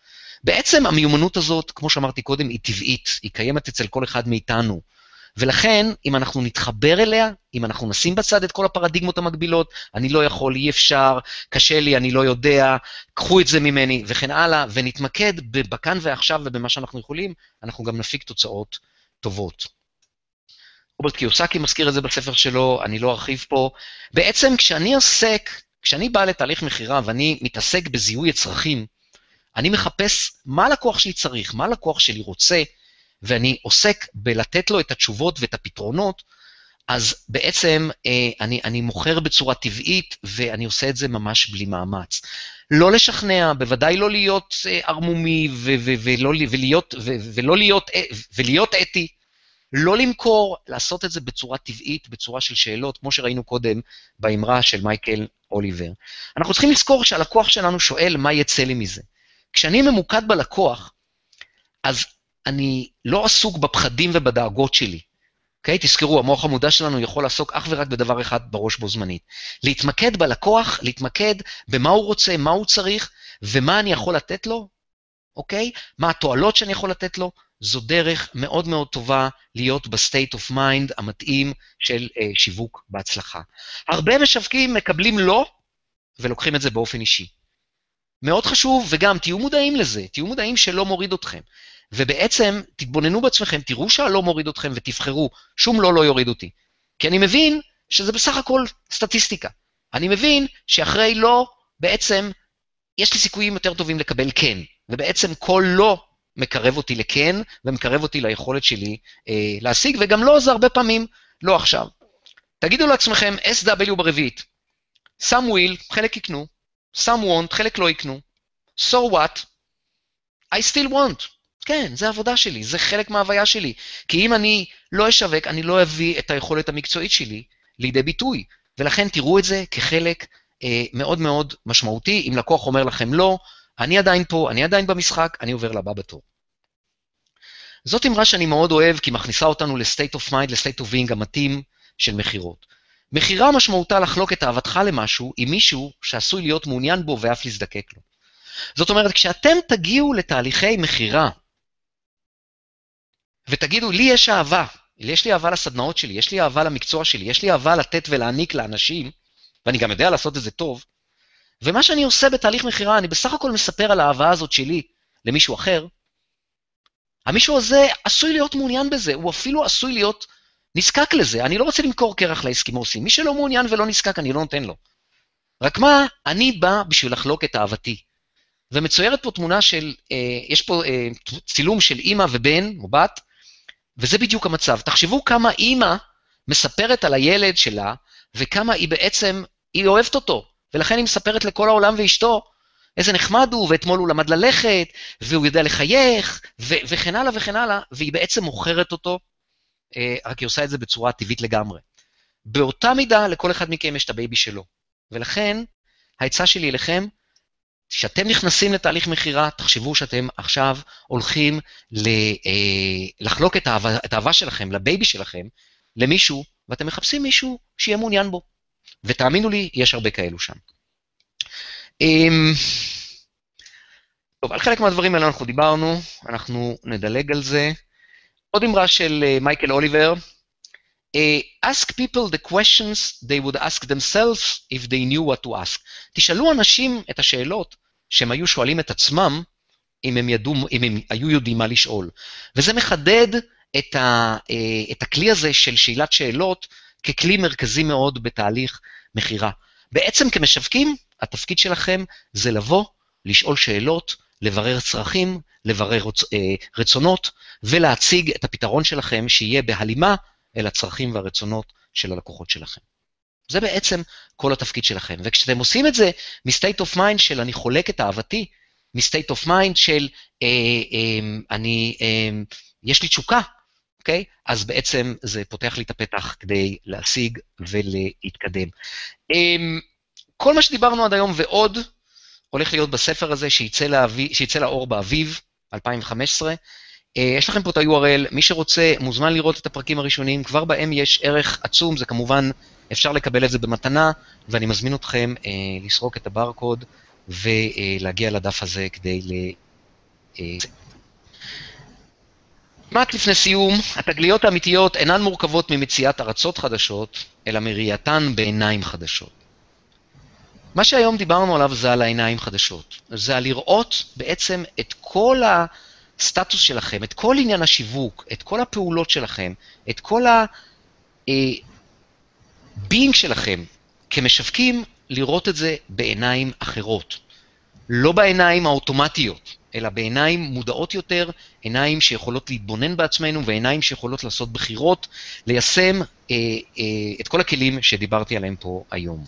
Speaker 2: בעצם המיומנות הזאת, כמו שאמרתי קודם, היא טבעית, היא קיימת אצל כל אחד מאיתנו. ולכן, אם אנחנו נתחבר אליה, אם אנחנו נשים בצד את כל הפרדיגמות המקבילות, אני לא יכול, אי אפשר, קשה לי, אני לא יודע, קחו את זה ממני, וכן הלאה, ונתמקד בכאן ועכשיו ובמה שאנחנו יכולים, אנחנו גם נפיק תוצאות טובות. רוברט קיוסקי מזכיר את זה בספר שלו, אני לא ארחיב פה. בעצם כשאני עוסק, כשאני בא לתהליך מכירה ואני מתעסק בזיהוי הצרכים, אני מחפש מה הלקוח שלי צריך, מה הלקוח שלי רוצה, ואני עוסק בלתת לו את התשובות ואת הפתרונות, אז בעצם אה, אני, אני מוכר בצורה טבעית, ואני עושה את זה ממש בלי מאמץ. לא לשכנע, בוודאי לא להיות אה, ערמומי ו- ו- ולא, ולהיות, ו- ולא להיות, אה, ולהיות אתי, לא למכור, לעשות את זה בצורה טבעית, בצורה של שאלות, כמו שראינו קודם באמרה של מייקל אוליבר. אנחנו צריכים לזכור שהלקוח שלנו שואל מה יצא לי מזה. כשאני ממוקד בלקוח, אז אני לא עסוק בפחדים ובדאגות שלי. אוקיי? Okay? תזכרו, המוח המודע שלנו יכול לעסוק אך ורק בדבר אחד בראש בו זמנית. להתמקד בלקוח, להתמקד במה הוא רוצה, מה הוא צריך, ומה אני יכול לתת לו, אוקיי? Okay? מה התועלות שאני יכול לתת לו, זו דרך מאוד מאוד טובה להיות ב state of mind המתאים של uh, שיווק בהצלחה. הרבה משווקים מקבלים לא, ולוקחים את זה באופן אישי. מאוד חשוב, וגם תהיו מודעים לזה, תהיו מודעים שלא מוריד אתכם. ובעצם תתבוננו בעצמכם, תראו שהלא מוריד אתכם ותבחרו, שום לא לא יוריד אותי. כי אני מבין שזה בסך הכל סטטיסטיקה. אני מבין שאחרי לא, בעצם יש לי סיכויים יותר טובים לקבל כן. ובעצם כל לא מקרב אותי לכן, ומקרב אותי ליכולת שלי אה, להשיג, וגם לא זה הרבה פעמים לא עכשיו. תגידו לעצמכם, SW ברביעית, some will, חלק יקנו, some want, חלק לא יקנו, so what, I still want. כן, זה העבודה שלי, זה חלק מההוויה שלי. כי אם אני לא אשווק, אני לא אביא את היכולת המקצועית שלי לידי ביטוי. ולכן תראו את זה כחלק אה, מאוד מאוד משמעותי. אם לקוח אומר לכם לא, אני עדיין פה, אני עדיין במשחק, אני עובר לבא בתור. זאת אמרה שאני מאוד אוהב, כי מכניסה אותנו ל-state of mind, ל-state of being המתאים של מכירות. מכירה משמעותה לחלוק את אהבתך למשהו עם מישהו שעשוי להיות מעוניין בו ואף להזדקק לו. זאת אומרת, כשאתם תגיעו לתהליכי מכירה, ותגידו, לי יש אהבה, יש לי אהבה לסדנאות שלי, יש לי אהבה למקצוע שלי, יש לי אהבה לתת ולהעניק לאנשים, ואני גם יודע לעשות את זה טוב, ומה שאני עושה בתהליך מכירה, אני בסך הכל מספר על האהבה הזאת שלי למישהו אחר, המישהו הזה עשוי להיות מעוניין בזה, הוא אפילו עשוי להיות נזקק לזה. אני לא רוצה למכור קרח לאסקימוסים. מי שלא מעוניין ולא נזקק, אני לא נותן לו. רק מה, אני בא בשביל לחלוק את אהבתי. ומצוירת פה תמונה של, אה, יש פה אה, צילום של אימא ובן, או בת, וזה בדיוק המצב. תחשבו כמה אימא מספרת על הילד שלה, וכמה היא בעצם, היא אוהבת אותו, ולכן היא מספרת לכל העולם ואשתו, איזה נחמד הוא, ואתמול הוא למד ללכת, והוא יודע לחייך, ו- וכן הלאה וכן הלאה, והיא בעצם מוכרת אותו, אה, רק היא עושה את זה בצורה טבעית לגמרי. באותה מידה, לכל אחד מכם יש את ה baby שלו. ולכן, העצה שלי אליכם, כשאתם נכנסים לתהליך מכירה, תחשבו שאתם עכשיו הולכים ל, אה, לחלוק את האהבה, את האהבה שלכם, לבייבי שלכם, למישהו, ואתם מחפשים מישהו שיהיה מעוניין בו. ותאמינו לי, יש הרבה כאלו שם. אמ, טוב, על חלק מהדברים האלה אנחנו דיברנו, אנחנו נדלג על זה. עוד אמרה של uh, מייקל אוליבר, uh, ask people the questions they would ask themselves if they knew what to ask. תשאלו אנשים את השאלות שהם היו שואלים את עצמם אם הם, ידעו, אם הם היו יודעים מה לשאול. וזה מחדד את, ה, uh, את הכלי הזה של שאלת שאלות ככלי מרכזי מאוד בתהליך מכירה. בעצם כמשווקים, התפקיד שלכם זה לבוא, לשאול שאלות, לברר צרכים, לברר. אה, רצונות, ולהציג את הפתרון שלכם שיהיה בהלימה אל הצרכים והרצונות של הלקוחות שלכם. זה בעצם כל התפקיד שלכם. וכשאתם עושים את זה מ-state of mind של אני חולק את אהבתי, מ-state of mind של אה, אה, אני, אה, יש לי תשוקה, אוקיי? אז בעצם זה פותח לי את הפתח כדי להשיג ולהתקדם. אמ, כל מה שדיברנו עד היום ועוד, הולך להיות בספר הזה שיצא, להביא, שיצא לאור באביב 2015. אה, יש לכם פה את ה-URL, מי שרוצה מוזמן לראות את הפרקים הראשונים, כבר בהם יש ערך עצום, זה כמובן, אפשר לקבל את זה במתנה, ואני מזמין אתכם אה, לסרוק את הברקוד ולהגיע לדף הזה כדי ל... אה, כמעט לפני סיום, התגליות האמיתיות אינן מורכבות ממציאת ארצות חדשות, אלא מראייתן בעיניים חדשות. מה שהיום דיברנו עליו זה על העיניים חדשות. זה על לראות בעצם את כל הסטטוס שלכם, את כל עניין השיווק, את כל הפעולות שלכם, את כל ה-being אה, שלכם כמשווקים, לראות את זה בעיניים אחרות. לא בעיניים האוטומטיות, אלא בעיניים מודעות יותר, עיניים שיכולות להתבונן בעצמנו ועיניים שיכולות לעשות בחירות, ליישם אה, אה, את כל הכלים שדיברתי עליהם פה היום.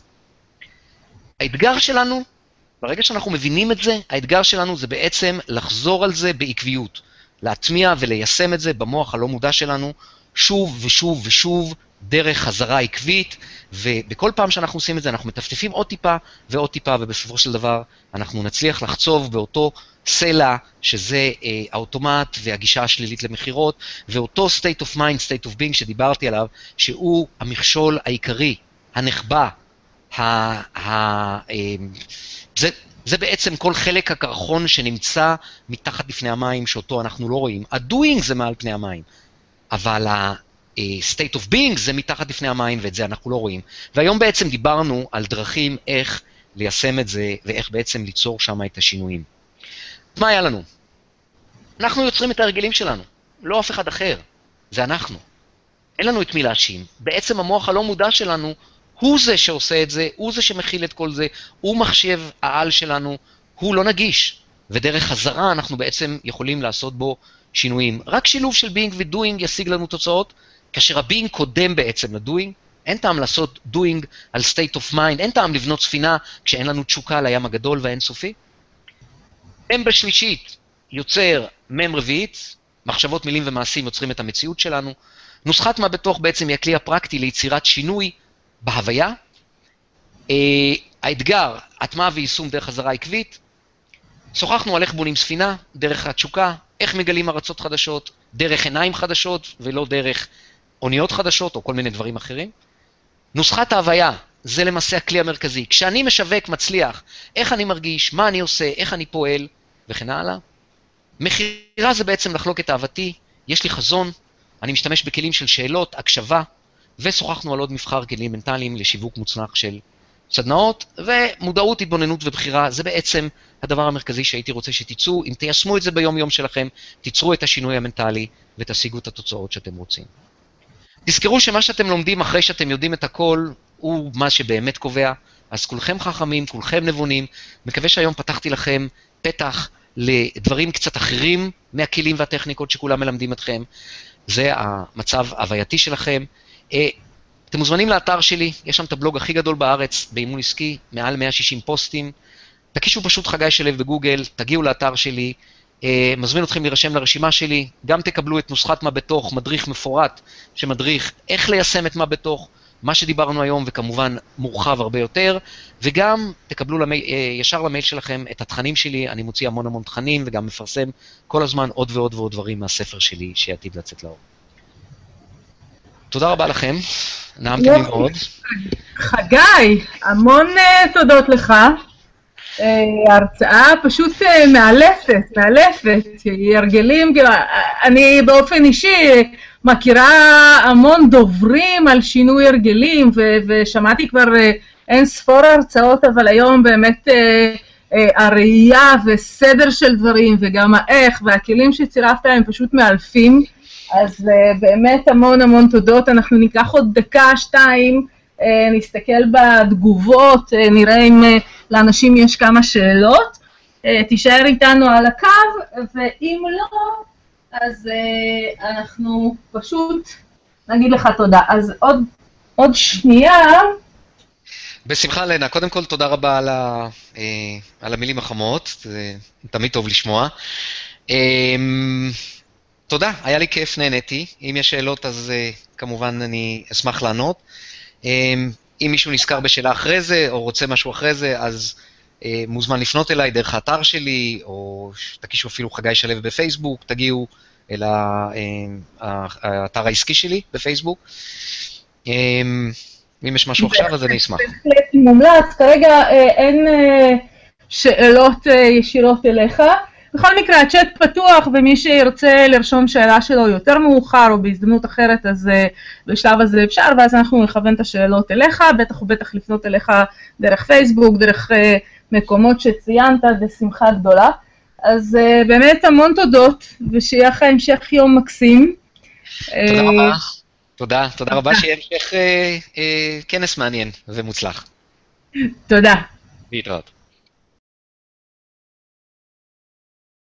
Speaker 2: האתגר שלנו, ברגע שאנחנו מבינים את זה, האתגר שלנו זה בעצם לחזור על זה בעקביות, להטמיע וליישם את זה במוח הלא מודע שלנו, שוב ושוב ושוב, דרך חזרה עקבית, ובכל פעם שאנחנו עושים את זה אנחנו מטפטפים עוד טיפה ועוד טיפה, ובסופו של דבר אנחנו נצליח לחצוב באותו סלע, שזה אה, האוטומט והגישה השלילית למכירות, ואותו state of mind, state of being שדיברתי עליו, שהוא המכשול העיקרי, הנחבא, ה, ה, אה, זה, זה בעצם כל חלק הקרחון שנמצא מתחת לפני המים, שאותו אנחנו לא רואים. ה-doing זה מעל פני המים, אבל ה-state of being זה מתחת לפני המים, ואת זה אנחנו לא רואים. והיום בעצם דיברנו על דרכים איך ליישם את זה, ואיך בעצם ליצור שם את השינויים. מה היה לנו? אנחנו יוצרים את ההרגלים שלנו, לא אף אחד אחר, זה אנחנו. אין לנו את מי להאשים. בעצם המוח הלא מודע שלנו הוא זה שעושה את זה, הוא זה שמכיל את כל זה, הוא מחשב העל שלנו, הוא לא נגיש. ודרך חזרה אנחנו בעצם יכולים לעשות בו שינויים. רק שילוב של being ו-doing ישיג לנו תוצאות, כאשר ה-being קודם בעצם ל-doing. אין טעם לעשות doing על state of mind, אין טעם לבנות ספינה כשאין לנו תשוקה לים הגדול והאינסופי. מ' בשלישית יוצר מ' רביעית, מחשבות, מילים ומעשים יוצרים את המציאות שלנו. נוסחת מה בתוך בעצם היא הכלי הפרקטי ליצירת שינוי בהוויה. Uh, האתגר, הטמעה ויישום דרך חזרה עקבית. שוחחנו על איך בונים ספינה, דרך התשוקה, איך מגלים ארצות חדשות, דרך עיניים חדשות ולא דרך אוניות חדשות או כל מיני דברים אחרים. נוסחת ההוויה, זה למעשה הכלי המרכזי. כשאני משווק, מצליח, איך אני מרגיש, מה אני עושה, איך אני פועל, וכן הלאה. מכירה זה בעצם לחלוק את אהבתי, יש לי חזון, אני משתמש בכלים של שאלות, הקשבה, ושוחחנו על עוד מבחר כלים מנטליים לשיווק מוצלח של סדנאות, ומודעות, התבוננות ובחירה, זה בעצם הדבר המרכזי שהייתי רוצה שתצאו. אם תיישמו את זה ביום-יום שלכם, תיצרו את השינוי המנטלי ותשיגו את התוצאות שאתם רוצים. תזכרו שמה שאתם לומדים אחרי שאתם יודעים את הכל, הוא מה שבאמת קובע. אז כולכם חכמים, כולכם נבונים. מקווה שהיום פתחתי לכם פתח לדברים קצת אחרים מהכלים והטכניקות שכולם מלמדים אתכם. זה המצב ההווייתי שלכם. אה, אתם מוזמנים לאתר שלי, יש שם את הבלוג הכי גדול בארץ באימון עסקי, מעל 160 פוסטים. תקישו פשוט חגי שלו בגוגל, תגיעו לאתר שלי, אה, מזמין אתכם להירשם לרשימה שלי, גם תקבלו את נוסחת מה בתוך, מדריך מפורט שמדריך איך ליישם את מה בתוך, מה שדיברנו היום וכמובן מורחב הרבה יותר, וגם תקבלו למי, אה, ישר למייל שלכם את התכנים שלי, אני מוציא המון המון תכנים וגם מפרסם כל הזמן עוד ועוד ועוד דברים מהספר שלי שעתיד לצאת לאור. תודה רבה לכם, נעמתי לי מאוד.
Speaker 1: חגי, המון uh, תודות לך. Uh, הרצאה פשוט uh, מאלפת, מאלפת, הרגלים, כאילו, אני באופן אישי מכירה המון דוברים על שינוי הרגלים, ו- ושמעתי כבר אין ספור הרצאות, אבל היום באמת uh, uh, הראייה וסדר של דברים, וגם האיך והכלים שצירפת הם פשוט מאלפים. אז uh, באמת המון המון תודות. אנחנו ניקח עוד דקה, שתיים, uh, נסתכל בתגובות, uh, נראה אם uh, לאנשים יש כמה שאלות. Uh, תישאר איתנו על הקו, ואם לא, אז uh, אנחנו פשוט נגיד לך תודה. אז עוד, עוד שנייה.
Speaker 2: בשמחה, לנה. קודם כל, תודה רבה על, ה, uh, על המילים החמות, זה תמיד טוב לשמוע. Uh, תודה, היה לי כיף, נהניתי. אם יש שאלות, אז uh, כמובן אני אשמח לענות. Um, אם מישהו נזכר בשאלה אחרי זה, או רוצה משהו אחרי זה, אז uh, מוזמן לפנות אליי דרך האתר שלי, או תקישו אפילו חגי שלו בפייסבוק, תגיעו אל האתר העסקי שלי בפייסבוק. Um, אם יש משהו עכשיו, אז אני אשמח.
Speaker 1: בהחלט מומלץ, כרגע אין שאלות ישירות אליך. בכל מקרה, הצ'אט פתוח, ומי שירצה לרשום שאלה שלו יותר מאוחר או בהזדמנות אחרת, אז uh, בשלב הזה אפשר, ואז אנחנו נכוון את השאלות אליך, בטח ובטח לפנות אליך דרך פייסבוק, דרך uh, מקומות שציינת, בשמחה גדולה. אז uh, באמת המון תודות, ושיהיה לך המשך יום מקסים.
Speaker 2: תודה רבה. תודה, תודה רבה, שיהיה המשך כנס מעניין ומוצלח.
Speaker 1: תודה.
Speaker 2: להתראות.